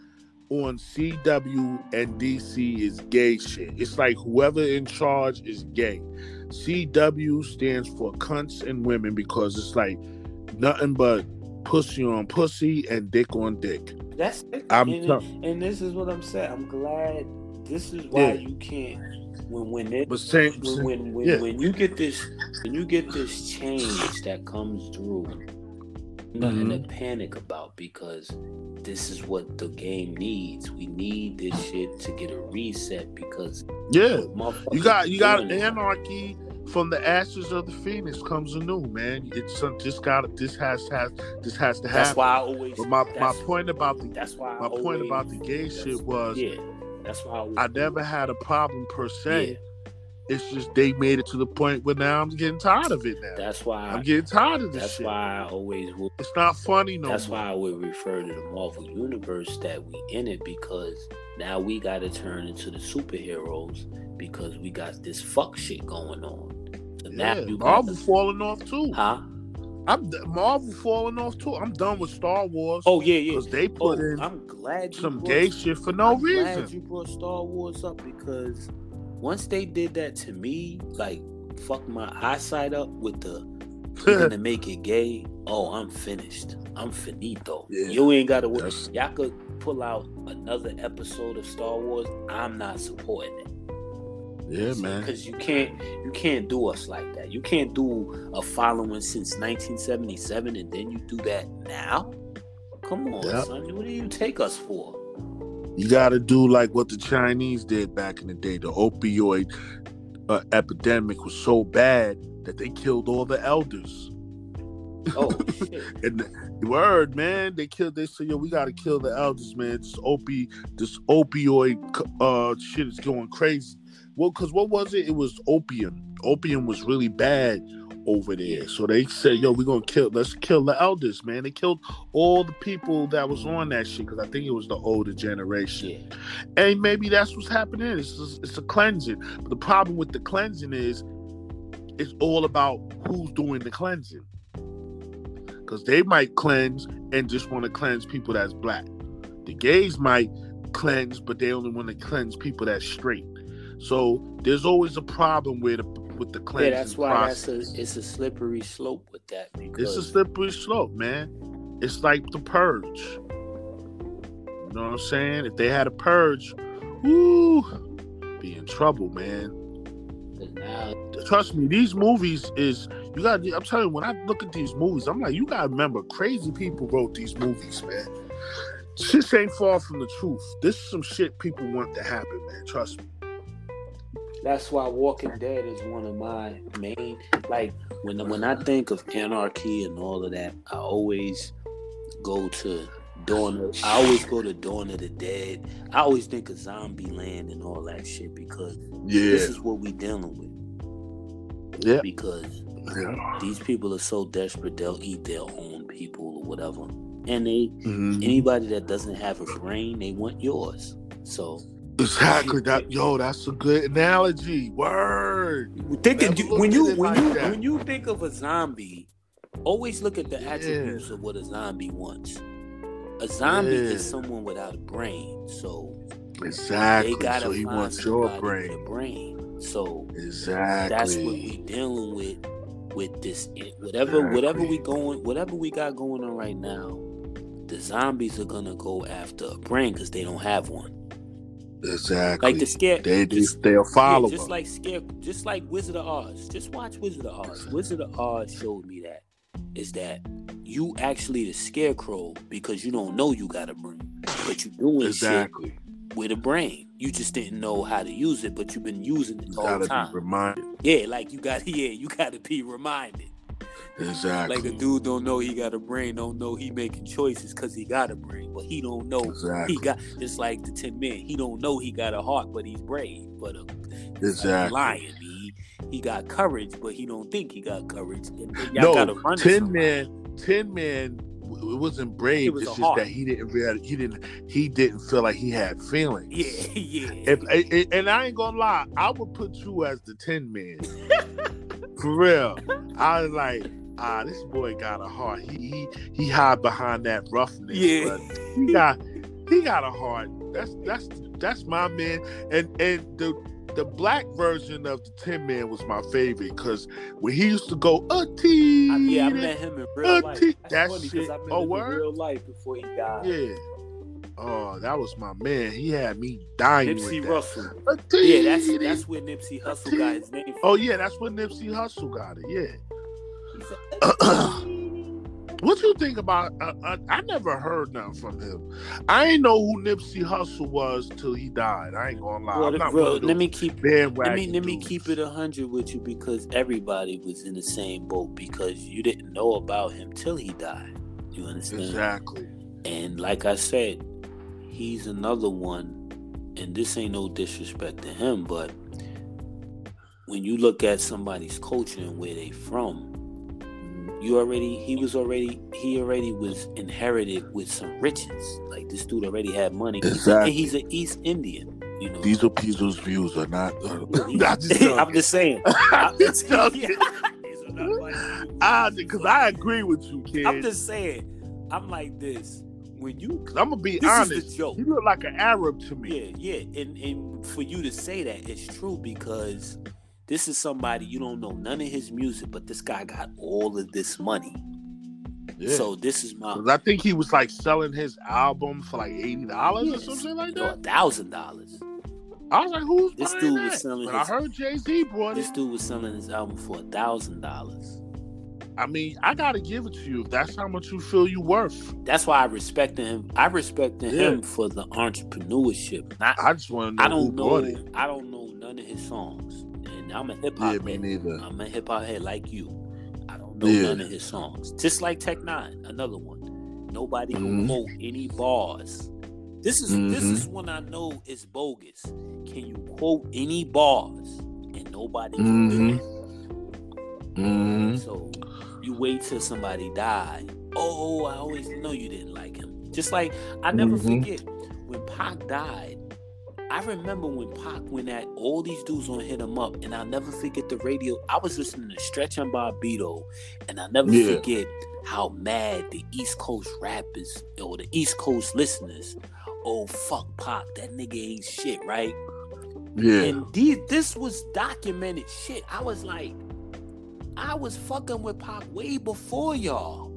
on CW and DC is gay shit. It's like whoever in charge is gay. CW stands for cunts and women because it's like nothing but pussy on pussy and dick on dick. That's it. I'm and, and this is what I'm saying. I'm glad this is why yeah. you can't when when it but same, when when when, yeah. when, you get this when you get this change that comes through nothing mm-hmm. to panic about because this is what the game needs. We need this shit to get a reset because yeah. you got you got anarchy from the ashes of the phoenix comes anew man. It's just got this has has this has to happen. that's why i always but my my point about the that's why my point about the gay shit was yeah that's why I, I never had a problem per se. Yeah. It's just they made it to the point where now I'm getting tired of it now. That's why I'm getting tired of this. That's shit. why I always. It's not funny no. That's more. why I would refer to the Marvel universe that we in it because now we got to turn into the superheroes because we got this fuck shit going on. So yeah, Marvel gotta, falling off too. Huh? I'm Marvel falling off too. I'm done with Star Wars. Oh yeah, yeah. Because they put oh, in. I'm glad some brought, gay shit for no I'm reason. Glad you brought Star Wars up because once they did that to me, like fuck my eyesight up with the gonna make it gay. Oh, I'm finished. I'm finito. Yeah. You ain't gotta work. Y'all could pull out another episode of Star Wars. I'm not supporting it. Yeah, man. Because you can't you can't do us like that. You can't do a following since 1977 and then you do that now. Come on, yep. son. What do you take us for? You got to do like what the Chinese did back in the day. The opioid uh, epidemic was so bad that they killed all the elders. Oh shit! and the word, man, they killed. They said, "Yo, we got to kill the elders, man. This opi, this opioid uh shit is going crazy." Well, because what was it? It was opium. Opium was really bad over there. So they said, "Yo, we're gonna kill. Let's kill the elders, man." They killed all the people that was on that shit because I think it was the older generation. Yeah. And maybe that's what's happening. It's just, it's a cleansing. But the problem with the cleansing is, it's all about who's doing the cleansing. Because they might cleanse and just want to cleanse people that's black. The gays might cleanse, but they only want to cleanse people that's straight. So there's always a problem with the, with the cleansing Yeah, that's why process. that's a it's a slippery slope with that. It's a slippery slope, man. It's like the purge. You know what I'm saying? If they had a purge, whoo, be in trouble, man. Now, Trust me, these movies is you got. I'm telling you, when I look at these movies, I'm like, you gotta remember, crazy people wrote these movies, man. This ain't far from the truth. This is some shit people want to happen, man. Trust me that's why Walking Dead is one of my main like when when I think of anarchy and all of that, I always go to Dawn of, I always go to Dawn of the Dead. I always think of Zombie Land and all that shit because yeah. this is what we dealing with. Yeah. Because yeah. these people are so desperate they'll eat their own people or whatever. And they mm-hmm. anybody that doesn't have a brain, they want yours. So Exactly. That yo, that's a good analogy. Word. Thinking when you when like you that. when you think of a zombie, always look at the attributes yeah. of what a zombie wants. A zombie yeah. is someone without a brain. So exactly. They gotta so he wants your brain. Brain. So exactly. That's what we dealing with with this. Eh, whatever exactly. whatever we going whatever we got going on right now, the zombies are gonna go after a brain because they don't have one. Exactly. Like the scare. They just they'll follow. Yeah, just like scare, just like Wizard of Oz. Just watch Wizard of Oz. Wizard of Oz showed me that is that you actually the scarecrow because you don't know you got a brain, but you doing exactly. shit with a brain. You just didn't know how to use it, but you've been using it all the time. reminded. Yeah, like you got. Yeah, you got to be reminded. Exactly. Like a dude don't know he got a brain, don't know he making choices because he got a brain, but he don't know exactly. he got just like the Tin Man. He don't know he got a heart, but he's brave. But a, exactly. Like lion, he he got courage, but he don't think he got courage. no, Tin Man, Tin Man it wasn't brave. It was it's just heart. that he didn't really, he didn't he didn't feel like he had feelings. Yeah, yeah. If, and I ain't gonna lie, I would put you as the Tin Man. For real, I was like, ah, this boy got a heart. He he he hide behind that roughness. Yeah, he got he got a heart. That's that's that's my man. And and the the black version of the Tin Man was my favorite because when he used to go, Auntie, I, yeah, I met him in real life. That's that funny shit. I met oh, him word? in real life before he died. Yeah. Oh, that was my man. He had me dying. Nipsey Russell. Yeah, that's that's where Nipsey Hussle got his name. From. Oh yeah, that's where Nipsey Hussle got it. Yeah. What do you think about? Uh, uh, I never heard nothing from him. I ain't know who Nipsey Hussle was till he died. I ain't gonna lie. Well, bro, let me keep let me let me keep it hundred with you because everybody was in the same boat because you didn't know about him till he died. You understand? Exactly. And like I said, he's another one. And this ain't no disrespect to him, but when you look at somebody's culture and where they from, you already he was already he already was inherited with some riches. Like this dude already had money. Exactly. And he's an East Indian. You know, Diesel Pizzo's views are not. Uh, not just I'm just saying. I'm just joking. Ah, because I agree with you, kid. I'm just saying. I'm like this. When you, I'm gonna be honest. You look like an Arab to me. Yeah, yeah. And and for you to say that, it's true because this is somebody you don't know none of his music, but this guy got all of this money. Yeah. So this is my. I think he was like selling his album for like eighty dollars yes. or something like that. a thousand dollars. I was like, "Who's this dude was selling?" His, I heard Jay Z brought This dude was selling his album for a thousand dollars. I mean, I gotta give it to you. If that's how much you feel you worth. That's why I respected him. I respected Yeah. him for the entrepreneurship. Not, I just want to know I don't know. bought it. I don't know none of his songs, I'm a hip hop Yeah, head. neither. I'm a hip hop head like you. I don't know Yeah. none of his songs. Just like Tech Nine, another one. Nobody can Mhm. quote any bars. This is this Mhm. is when I know it's bogus. Can you quote any bars and nobody can do Mhm. it? hmm So you wait till somebody die. Oh, I always know you didn't like him. Just like I never Mhm. forget when Pac died. I remember when Pac went at all these dudes on hit him up, and I'll never forget the radio. I was listening to Stretch and Bobbito, and I'll never Yeah. forget how mad the East Coast rappers or the East Coast listeners. Oh fuck Pac, that nigga ain't shit, right? Yeah. And these, this was documented shit. I was like, I was fucking with Pac way before y'all.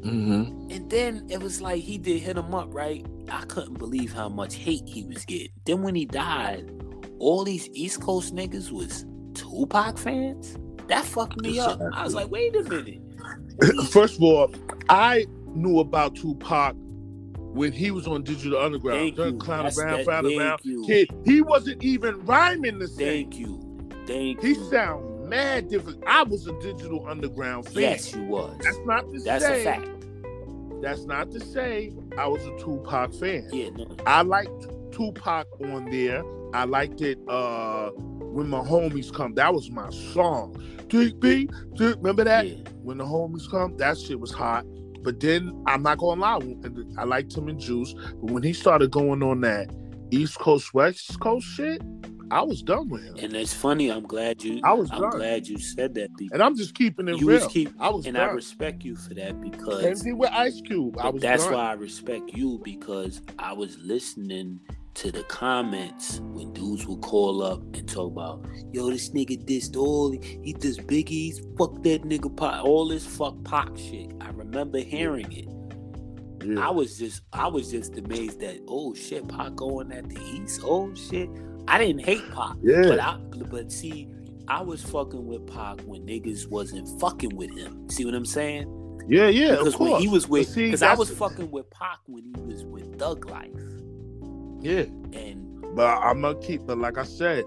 Mm-hmm. And then it was like he did hit him up, right? I couldn't believe how much hate he was getting. Then when he died, all these East Coast niggas was Tupac fans. That fucked me up. I was like, wait a minute. First of all, I knew about Tupac when he was on Digital Underground. Thank Done you. Clown That's around, that- clown around. you. Kid, he wasn't even rhyming the same. Thank you. Thank He you. sound mad different. I was a Digital Underground fan. Yes, you was. That's not to say. That's a fact. That's not to say I was a Tupac fan. Yeah, no. I liked Tupac on there. I liked it uh when my homies come. That was my song. DB, remember that? Yeah. When the homies come, that shit was hot. But then I'm not gonna lie, I liked him in Juice. But when he started going on that East Coast West Coast shit, I was done with him. And it's funny. I'm glad you. I was I'm done. glad you said that And I'm just keeping it you real. keep. I was And I respect you for that Same because thing with Ice Cube. I was that's done. why I respect you because I was listening to the comments when dudes would call up and talk about, yo, this nigga dissed all, he dissed Biggie's, fuck that nigga Pac, all this fuck Pac shit. I remember hearing it. Yeah. I was just, I was just amazed that, oh shit, Pac going at the East, oh shit. I didn't hate Pac, yeah. but I, but see, I was fucking with Pac when niggas wasn't fucking with him. See what I'm saying? yeah, yeah, because of course. when he was with, because I was fucking with Pac when he was with Thug Life, Yeah. and But I'm gonna keep. But like I said,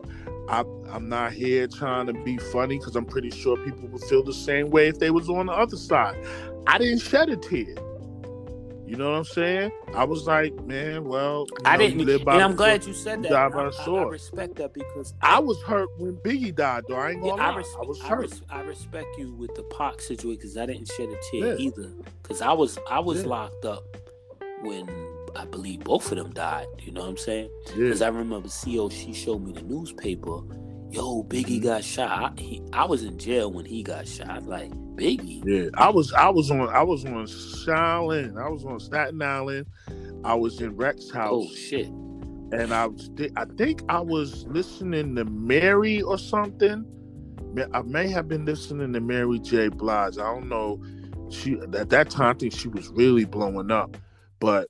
I, I'm not here trying to be funny because I'm pretty sure people would feel the same way if they was on the other side. I didn't shed a tear. You know what I'm saying? I was like, man, well, I know, didn't. live by And I'm glad sword. you said that. die I, by the I- I respect that because I was hurt when Biggie died, though. I ain't gonna I, lie. res- I was I, hurt. res- I respect you with the Pac situation because I didn't shed a tear Yeah. either. Because I was I was Yeah. locked up when I believe both of them died. You know what I'm saying? yeah. Because I remember CO she showed me the newspaper. Yo, Biggie Mhm. got shot. I, he, I was in jail when he got shot. Like Biggie. Yeah, I was I was on I was on Shaolin. I was on Staten Island. I was in Rex house. Oh shit. and I was I think I was listening to Mary or something. I may have been listening to Mary J. Blige. I don't know. She at that time I think she was really blowing up. But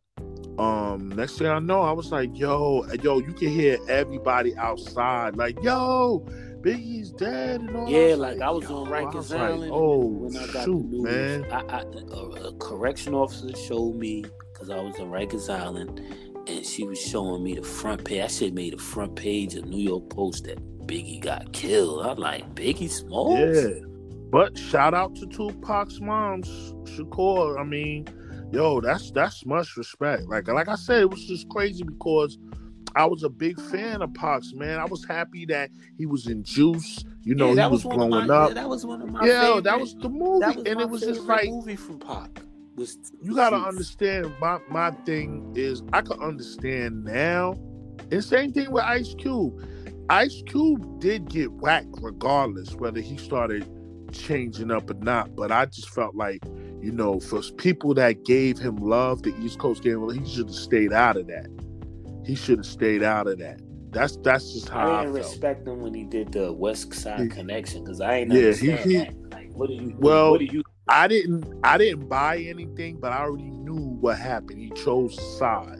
um next thing I know, I was like, yo, yo, you can hear everybody outside, like, yo, Biggie's dad and all Yeah, that. like I was on Rikers was like, Island oh when I oh, got shoot, the news. man. I, I, a, a correction officer showed me because I was on Rikers Island, and she was showing me the front page. I should made the front page of New York Post that Biggie got killed. I'm like Biggie Smalls. Yeah. But shout out to Tupac's moms, Shakur. I mean, yo, that's that's much respect. Like like I said, it was just crazy because I was a big fan of Pacs, man. I was happy that he was in Juice. You know, Yeah, he that was, one of blowing my- up. Yeah, that was one of my Yeah, favorite. that was the movie, was and it was just like movie from Pac. Was you gotta understand. My my thing is, I can understand now. And same thing with Ice Cube. Ice Cube did get whacked regardless whether he started changing up or not. But I just felt like, you know, for people that gave him love, the East Coast gave him, he should have stayed out of that. He should have stayed out of that. That's that's just how I I, didn't felt. respect him when he did the West Side He- Connection because I ain't Yeah, he- he- that. Like, what do you? Well, what do you? I didn't I didn't buy anything, but I already knew what happened. He chose side.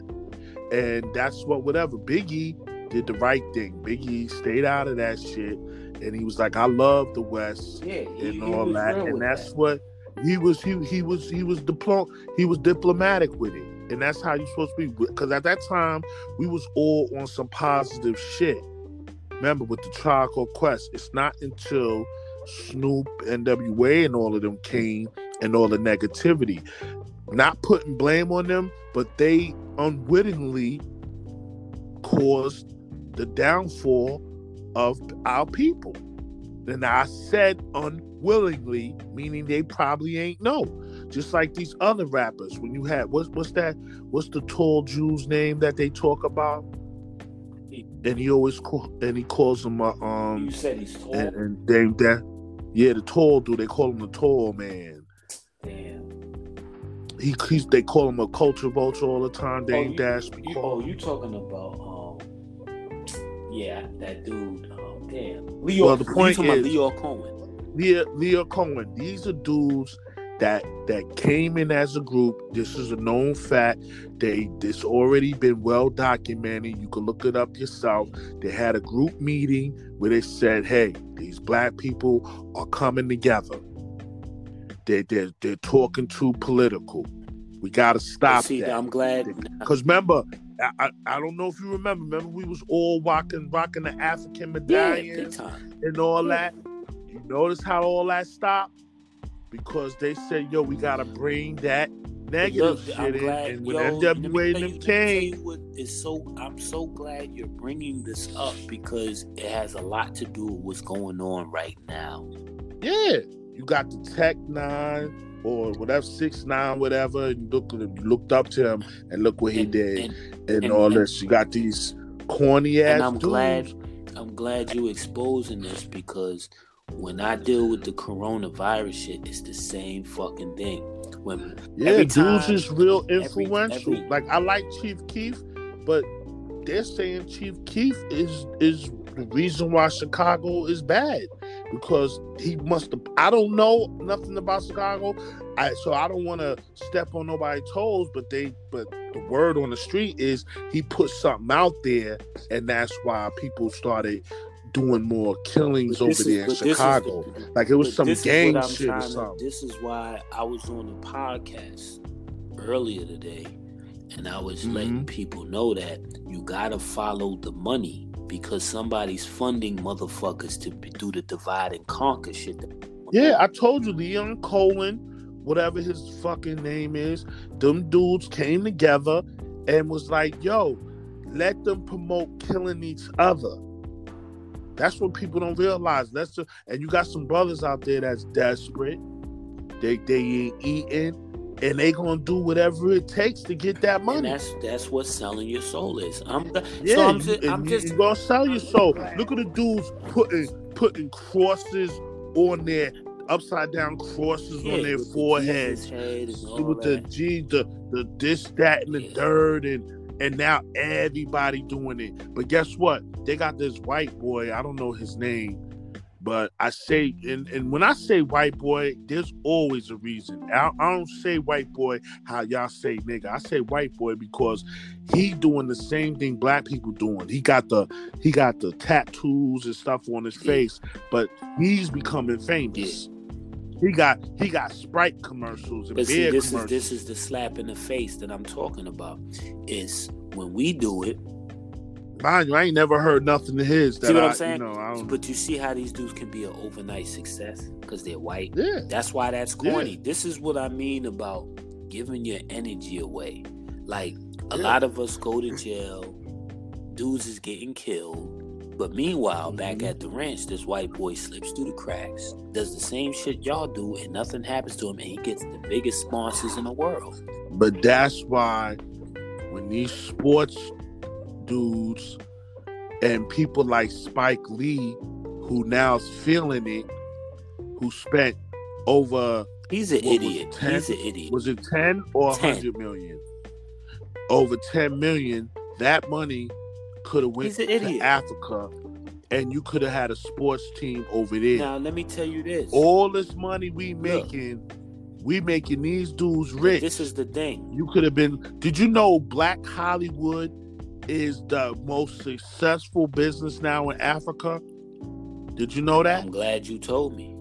And that's what whatever. Biggie did the right thing. Biggie stayed out of that shit. and he was like, "I love the West Yeah, he, and all that," and that's that. what he was. He he was he was diplo- he was diplomatic with it, and that's how you're supposed to be. Because at that time, we was all on some positive shit. Remember with the Called Quest, it's not until Snoop, NWA, and all of them came and all the negativity. Not putting blame on them, but they unwittingly caused the downfall of our people. And I said unwillingly, meaning they probably ain't know. Just like these other rappers, when you had what's what's that? What's the tall Jew's name that they talk about? And he always call and he calls him a um You said he's tall. and, and they that yeah the tall dude they call him the tall man. Damn. He he's they call him a culture vulture all the time. Dame you- Dash You, oh, you talking about um, yeah, that dude. Um, damn, Leo. Well, the point is- Lyor Cohen. Leah, Leah Cohen. These are dudes that that came in as a group. This is a known fact. They this already been well documented. You can look it up yourself. They had a group meeting where they said, "Hey, these black people are coming together. They they they're talking too political. We got to stop See, that." I'm glad. Because remember, I, I I don't know if you remember. Remember, we was all rocking rocking the African Yeah, medallions time. and all Yeah. that. You notice how all that stopped? Because they said, yo, we gotta bring that negative Look, shit in. And when yo, let me NWA and them came, is so I'm so glad you're bringing this up because it has a lot to do with what's going on right now. yeah, you got the Tech Nine or whatever, six nine, whatever. And you looked at him, you looked up to him, and look what he And- did, and- and, and- all this. You got these corny ass and I'm dudes. glad I'm glad you exposing this because when I deal with the coronavirus shit, it's the same fucking thing. When Yeah, dudes is real every- influential. every- like I like Chief Keef, but they're saying Chief Keef is is the reason why Chicago is bad because he must have. I don't know nothing about Chicago, I so I don't want to step on nobody's toes. But they, but the word on the street is he put something out there, and that's why people started doing more killings over is- there in but this is Chicago. the- like it was some gang shit or trying to- something. This is why I was on the podcast earlier today, and I was letting Mhm. people know that you gotta follow the money because somebody's funding motherfuckers to be- do the divide and conquer shit. Yeah, I told you, Leon Cohen, whatever his fucking name is, them dudes came together and was like, yo, let them promote killing each other. That's what people don't realize. That's just, and you got some brothers out there that's desperate. They they ain't eating, and they gonna do whatever it takes to get that And money. that's that's what selling your soul is. I'm Yeah, so I'm, you, ju- I'm you- just you gonna sell your soul. Look at the dudes putting putting crosses on their upside down crosses yeah, on their with the foreheads. Head and all with the. G, the the this, that, and the Yeah. third, and and now everybody doing it. But guess what? They got this white boy. I don't know his name, but I say, and and when I say white boy, there's always a reason. I, I don't say white boy how y'all say nigga. I say white boy because he doing the same thing black people doing. He got the he got the tattoos and stuff on his face, but he's becoming famous. He got he got Sprite commercials and But see, beer this is this is the slap in the face that I'm talking about. Is when we do it. Mind you, I ain't never heard nothing of his. That See what I, I'm saying? You know, I don't, But you see how these dudes can be an overnight success because they're white. yeah, That's why that's corny. Yeah. This is what I mean about giving your energy away. Like a Yeah. lot of us go to jail, dudes is getting killed. But meanwhile, back Mhm. at the ranch, this white boy slips through the cracks, does the same shit y'all do, and nothing happens to him, and he gets the biggest sponsors in the world. but that's why when these sports dudes and people like Spike Lee, who now's feeling it, who spent over He's an idiot. 10? He's an idiot. was it 10 or 10. 100 million? Over 10 million, that money could have went to idiot. Africa and you could have had a sports team over there. Now let me tell you this. All this money we Look. making, we making these dudes rich. This is the thing. You could have been. Did you know Black Hollywood is the most successful business now in Africa? Did you know that? I'm glad you told me.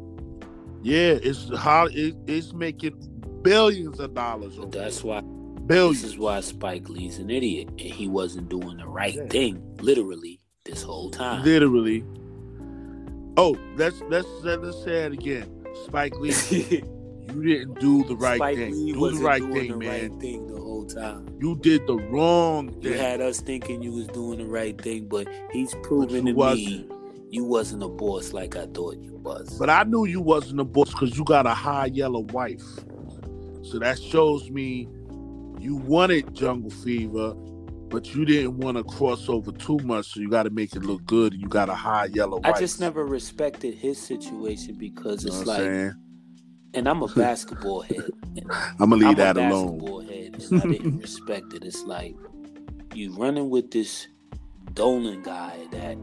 Yeah, it's how it, it's making billions of dollars. Over that's why billions. this is why Spike Lee's an idiot and he wasn't doing the right Yeah. thing, literally, this whole time. Literally. Oh, let's let's let's say it again. Spike Lee, you didn't do the right Spike thing. Lee do the right thing, the man. right thing the whole time. You did the wrong You had us thinking you was doing the right thing, but he's proven you to wasn't. me you wasn't a boss like I thought you was. But I knew you wasn't a boss because you got a high yellow wife. So that shows me you wanted Jungle Fever, but you didn't want to cross over too much. So you got to make it look good. And you got a high yellow I just never respected his situation because You it's know like, saying? and I'm a basketball head. I'm gonna leave I'm that a alone. basketball head, and I didn't respect it. It's like you running with this Dolan guy that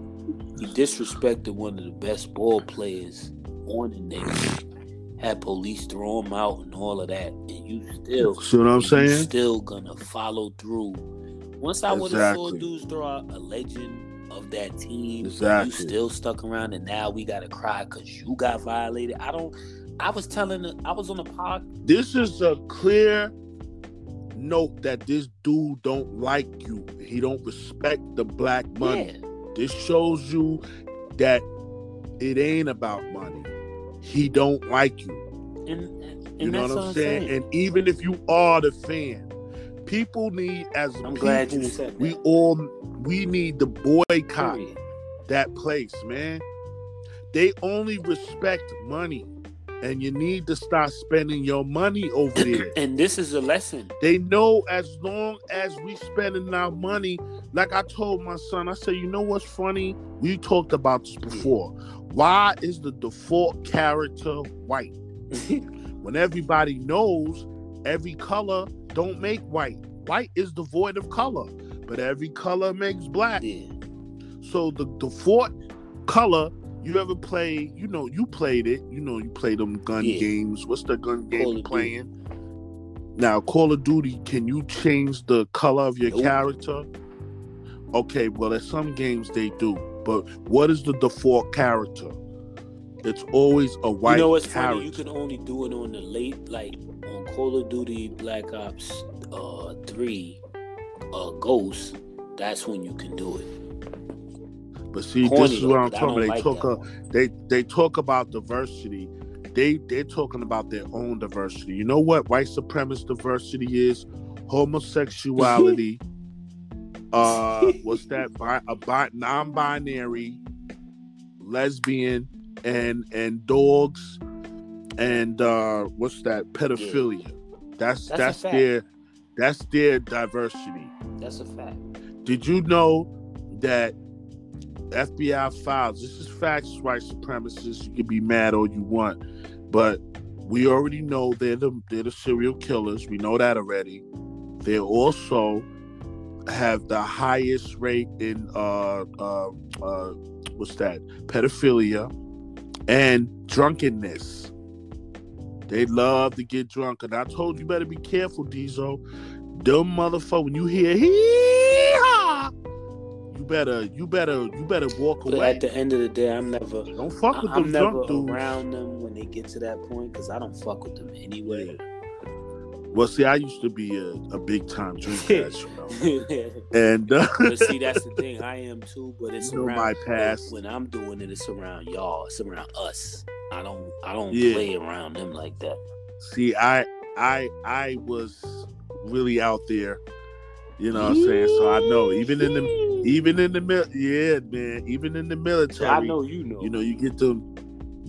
he disrespected one of the best ball players on the Knicks, had police throw him out and all of that, and you still, See what I'm saying? still gonna follow through. Once I would have saw dudes throw out a legend of that team, Exactly. you still stuck around, and now we gotta cry because you got violated. I don't. I was telling, I was on the pod. This is a clear note that this dude don't like you. He don't respect the black money. Yeah. This shows you that it ain't about money. He don't like you. And, and You know that's what I'm saying? saying. And even if you are the fan, people need as I'm people, glad you said that. we all we need to boycott Period. that place, man. They only respect money. And you need to start spending your money over there. And this is a lesson. They know as long as we spending our money, like I told my son, I said, you know what's funny? We talked about this before. Why is the default character white? When everybody knows every color don't make white. White is devoid of color, but every color makes black. yeah. So the default color, you ever play, you know, you played it, you know, you play them gun Yeah. games. What's the gun game Call you of Duty. playing? Now, Call of Duty, can you change the color of your Nope. character? Okay, well, at some games they do, but what is the default character? It's always a white you know what's character. funny? You can only do it on the late, like on Call of Duty Black Ops uh, 3 uh, Ghost. That's when you can do it. But see, Corny this is what I'm talking about. They like talk a, they they talk about diversity. They they're talking about their own diversity. You know what white supremacist diversity is? Homosexuality. uh, what's that? Bi- a bi- non-binary, lesbian, and and dogs, and uh, what's that? Pedophilia. That's That's that's, their that's their diversity. That's a fact. Did you know that FBI files? This is facts, white supremacists. You can be mad all you want, but we already know they're the they're the serial killers. We know that already. They also have the highest rate in uh uh uh what's that pedophilia and drunkenness. They love to get drunk, and I told you better be careful, Deezo. Them motherfucker, when you hear hee you better, you better, you better walk But away. at the end of the day, I'm never. Don't fuck with I'm them never drunk dudes. around them when they get to that point because I don't fuck with them anyway. Well, see, I used to be a, a big time drinker, as you know, and uh, but see, that's the thing. I am too, but it's around my past. when I'm doing it. It's around y'all. It's around us. I don't. I don't Yeah. play around them like that. See, I, I, I was really out there. You know what I'm saying? So I know, even in the, even in the mil, yeah, man, even in the military, I know you know. you know, you get them,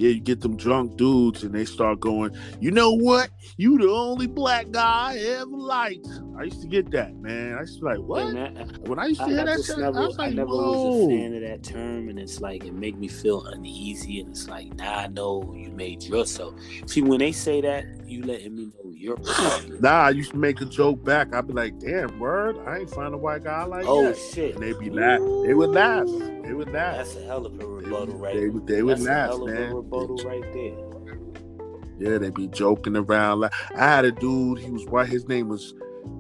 yeah, you get them drunk dudes, and they start going, you know what? You the only black guy I ever liked. I used to get that, man. I used to be like, what? man, When I used to I, hear I that shit, never, I was like, I never whoa. was a fan of that term, and it's like it make me feel uneasy, and it's like now I know you made yourself. See, when they say that, you letting me know you're. Nah, I used to make a joke back. I'd be like, damn, word, I ain't find a white guy like oh that. shit! And they'd be laugh. They would laugh. They would laugh. That's a hell of a rebuttal, would- right? They would, they would That's a laugh, hell of a man. rebuttal right there. Yeah, they be joking around. Like I had a dude, he was white. His name was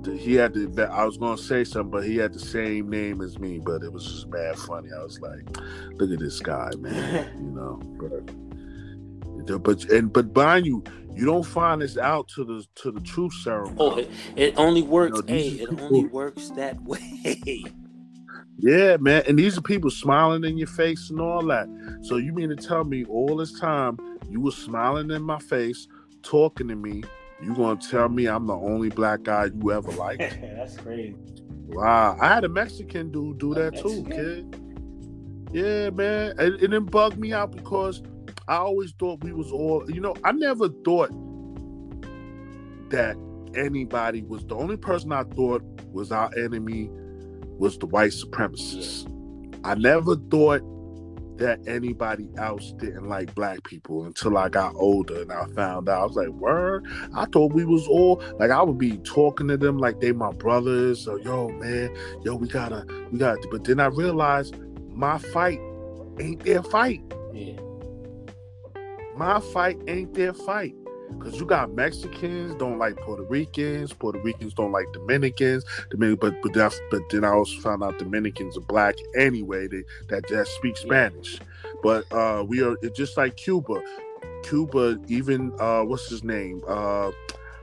he had the I was gonna say something, but he had the same name as me, but it was just mad funny. I was like, look at this guy, man. you know. But but and but mind you, you don't find this out to the to the truth oh, ceremony. Oh, it, it only works. You know, hey, it people, only works that way. Yeah, man. And these are people smiling in your face and all that. So you mean to tell me all this time you were smiling in my face, talking to me, you gonna tell me I'm the only black guy you ever liked? That's crazy. Wow, I had a Mexican dude do that too, kid. Yeah, man, and it didn't bug me out because I always thought we was all. You know, I never thought that anybody was the only person I thought was our enemy was the white supremacists. I never thought that anybody else didn't like black people until I got older and I found out. I was like, word. I thought we was all like I would be talking to them like they my brothers. So yo, man, yo, we gotta, we gotta. But then I realized my fight ain't their fight. Yeah. My fight ain't their fight. Cause you got Mexicans don't like Puerto Ricans, Puerto Ricans don't like Dominicans, Dominican, but but that, but then I also found out Dominicans are black anyway. They, that that speak Spanish, but uh, we are just like Cuba. Cuba, even uh, what's his name? Uh,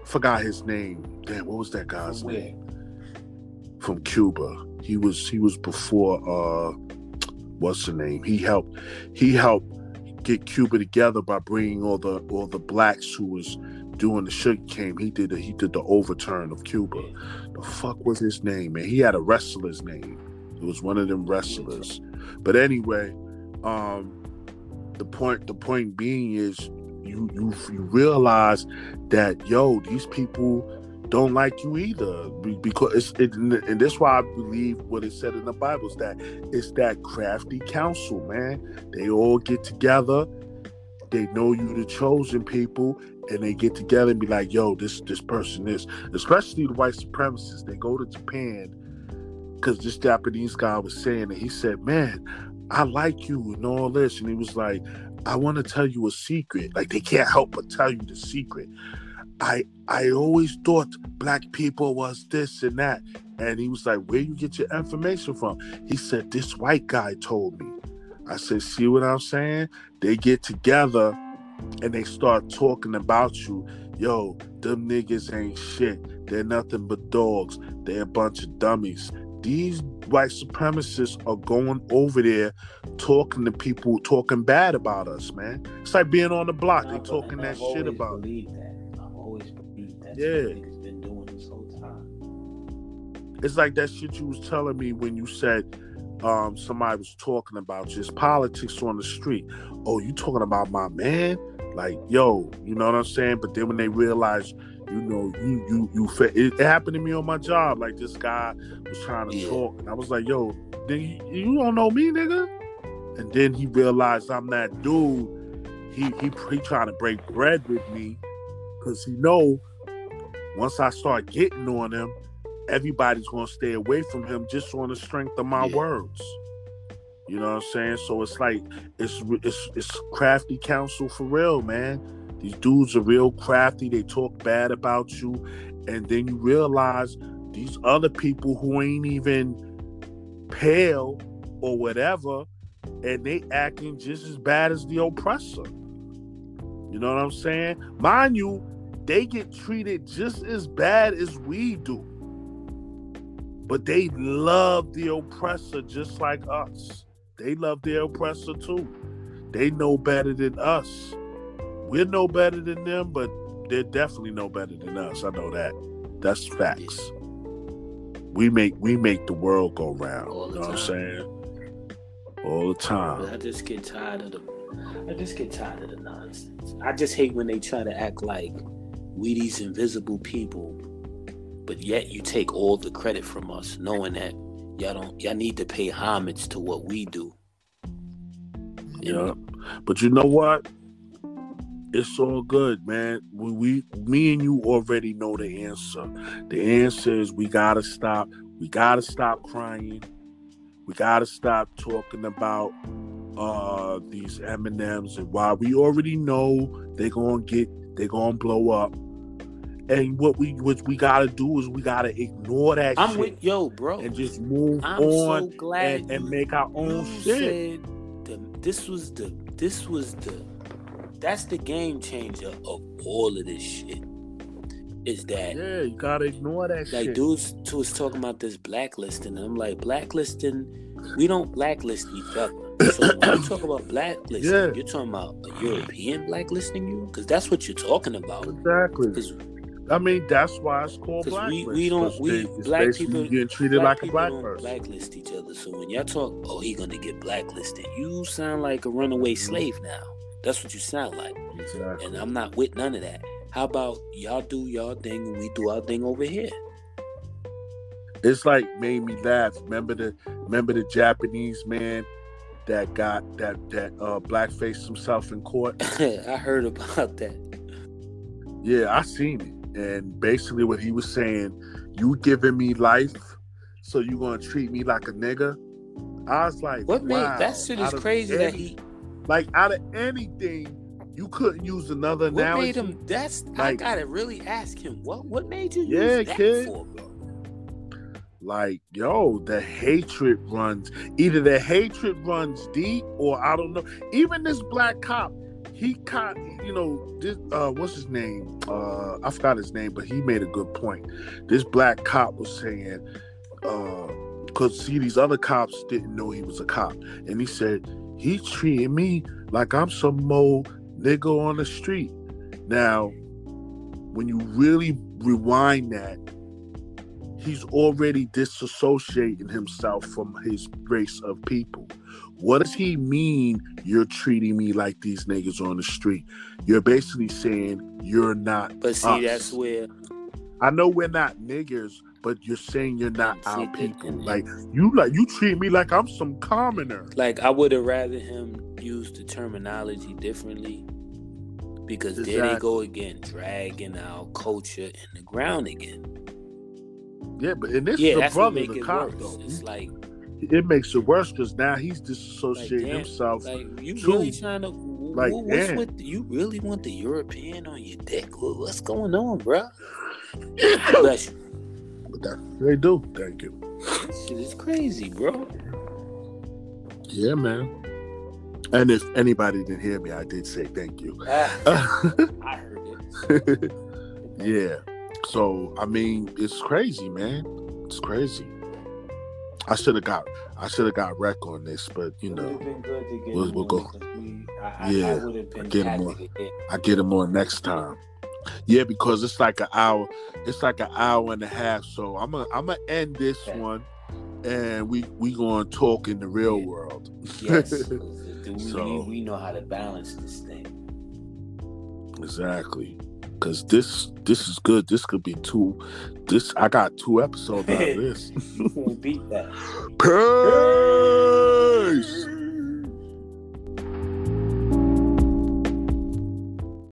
forgot his name. Damn, what was that guy's From name? From Cuba. He was he was before uh, what's the name? He helped he helped get Cuba together by bringing all the all the blacks who was doing the sugar cane. He did the, he did the overturn of Cuba. The fuck was his name, man? He had a wrestler's name. It was one of them wrestlers. But anyway, um, the point the point being is you you you realize that yo these people don't like you either because it's it, and that's why I believe what it said in the Bible is that it's that crafty counsel, man. They all get together, they know you the chosen people, and they get together and be like, "Yo, this this person is." Especially the white supremacists, they go to Japan because this Japanese guy was saying that he said, "Man, I like you and all this," and he was like, "I want to tell you a secret." Like they can't help but tell you the secret. I I always thought black people was this and that. And he was like, Where you get your information from? He said, This white guy told me. I said, See what I'm saying? They get together and they start talking about you. Yo, them niggas ain't shit. They're nothing but dogs. They're a bunch of dummies. These white supremacists are going over there talking to people, talking bad about us, man. It's like being on the block. They talking that shit about. That yeah. niggas been doing this whole time. It's like that shit you was telling me when you said um, somebody was talking about just politics on the street. Oh, you talking about my man? Like, yo, you know what I'm saying? But then when they realize, you know, you you you it, it happened to me on my job. Like this guy was trying to yeah. talk, and I was like, yo, then you, you don't know me, nigga. And then he realized I'm that dude. He he he trying to break bread with me because he know once I start getting on him, everybody's gonna stay away from him just on the strength of my yeah. words. You know what I'm saying? So it's like it's it's it's crafty counsel for real, man. These dudes are real crafty. They talk bad about you, and then you realize these other people who ain't even pale or whatever, and they acting just as bad as the oppressor. You know what I'm saying? Mind you, they get treated just as bad as we do. But they love the oppressor just like us. They love the oppressor too. They know better than us. We're no better than them, but they're definitely no better than us. I know that. That's facts. We make we make the world go round. All you know time. what I'm saying? All the time. I just get tired of the I just get tired of the nonsense. I just hate when they try to act like we these invisible people, but yet you take all the credit from us, knowing that y'all don't y'all need to pay homage to what we do. Yeah, but you know what? It's all good, man. We, we, me and you already know the answer. The answer is we gotta stop. We gotta stop crying. We gotta stop talking about uh these M and M's and why we already know they're gonna get they're gonna blow up And what we what we gotta do is we gotta ignore that shit. I'm with yo, bro. and just move I'm on so glad and, and make our own shit. the, this was the this was the that's the game changer of all of this shit. Is that Yeah, you gotta ignore that shit. like shit. dudes to was talking about this blacklisting and I'm like blacklisting we don't blacklist each other. So when you talk about blacklisting, Yeah. you're talking about a European blacklisting you? Because that's what you're talking about. Exactly. Because I mean, that's why it's called we- blacklist. we don't- 'cause we- they- black people- getting treated like a black don't person. blacklist each other. So when y'all talk, oh, he gonna get blacklisted, you sound like a runaway slave now. That's what you sound like. Exactly. And I'm not with none of that. How about y'all do y'all thing and we do our thing over here? It's like made me laugh. Remember the remember the Japanese man that got that that uh blackface himself in court. I heard about that. Yeah, I seen it. And basically what he was saying, you giving me life, so you gonna treat me like a nigga. I was like, What made wow. that shit is crazy that he like out of anything, you couldn't use another what analogy. made him that's I gotta really ask him what what made you Yeah, use that kid. for, bro? like yo the hatred runs either the hatred runs deep or i don't know even this black cop he caught you know this uh what's his name? Uh i forgot his name but he made a good point. This black cop was saying uh because see these other cops didn't know he was a cop. And he said he treated me like i'm some old nigga on the street. Now when you really rewind that he's already disassociating himself from his race of people. What does he mean you're treating me like these niggas on the street? You're basically saying you're not But see, us. that's where I know we're not niggers, but you're saying you're not See, our people. Like you like you treat me like I'm some commoner. like I would have rather him use the terminology differently. Because there they go again, dragging our culture in the ground again. Yeah, but and this yeah, is a brother, make the cop though. It's like, It makes it worse because now he's like disassociating damn, himself. like you too. really trying to Like, what's damn. with you really want the European on your dick? What's going on, bro? Bless you. but that, they do. Thank you. This shit is crazy, bro. Yeah, man. And if anybody didn't hear me, I did say thank you. Ah, I heard it. yeah. So I mean, it's crazy, man. It's crazy. I should have got I should have got wreck on this, but you It would have know, been good to get we'll- we'll go. we- I, I, Yeah, I have get him on. I get him on next time. Yeah, because it's like an hour. It's like an hour and a half. So I'm gonna I'm gonna end this Okay. one, and we we gonna talk in the real Yeah. world. Yes, we, So- we, we know how to balance this thing. exactly. Cause this this is good. This could be two. This I got two episodes out of this. Beat that. Peace. Peace.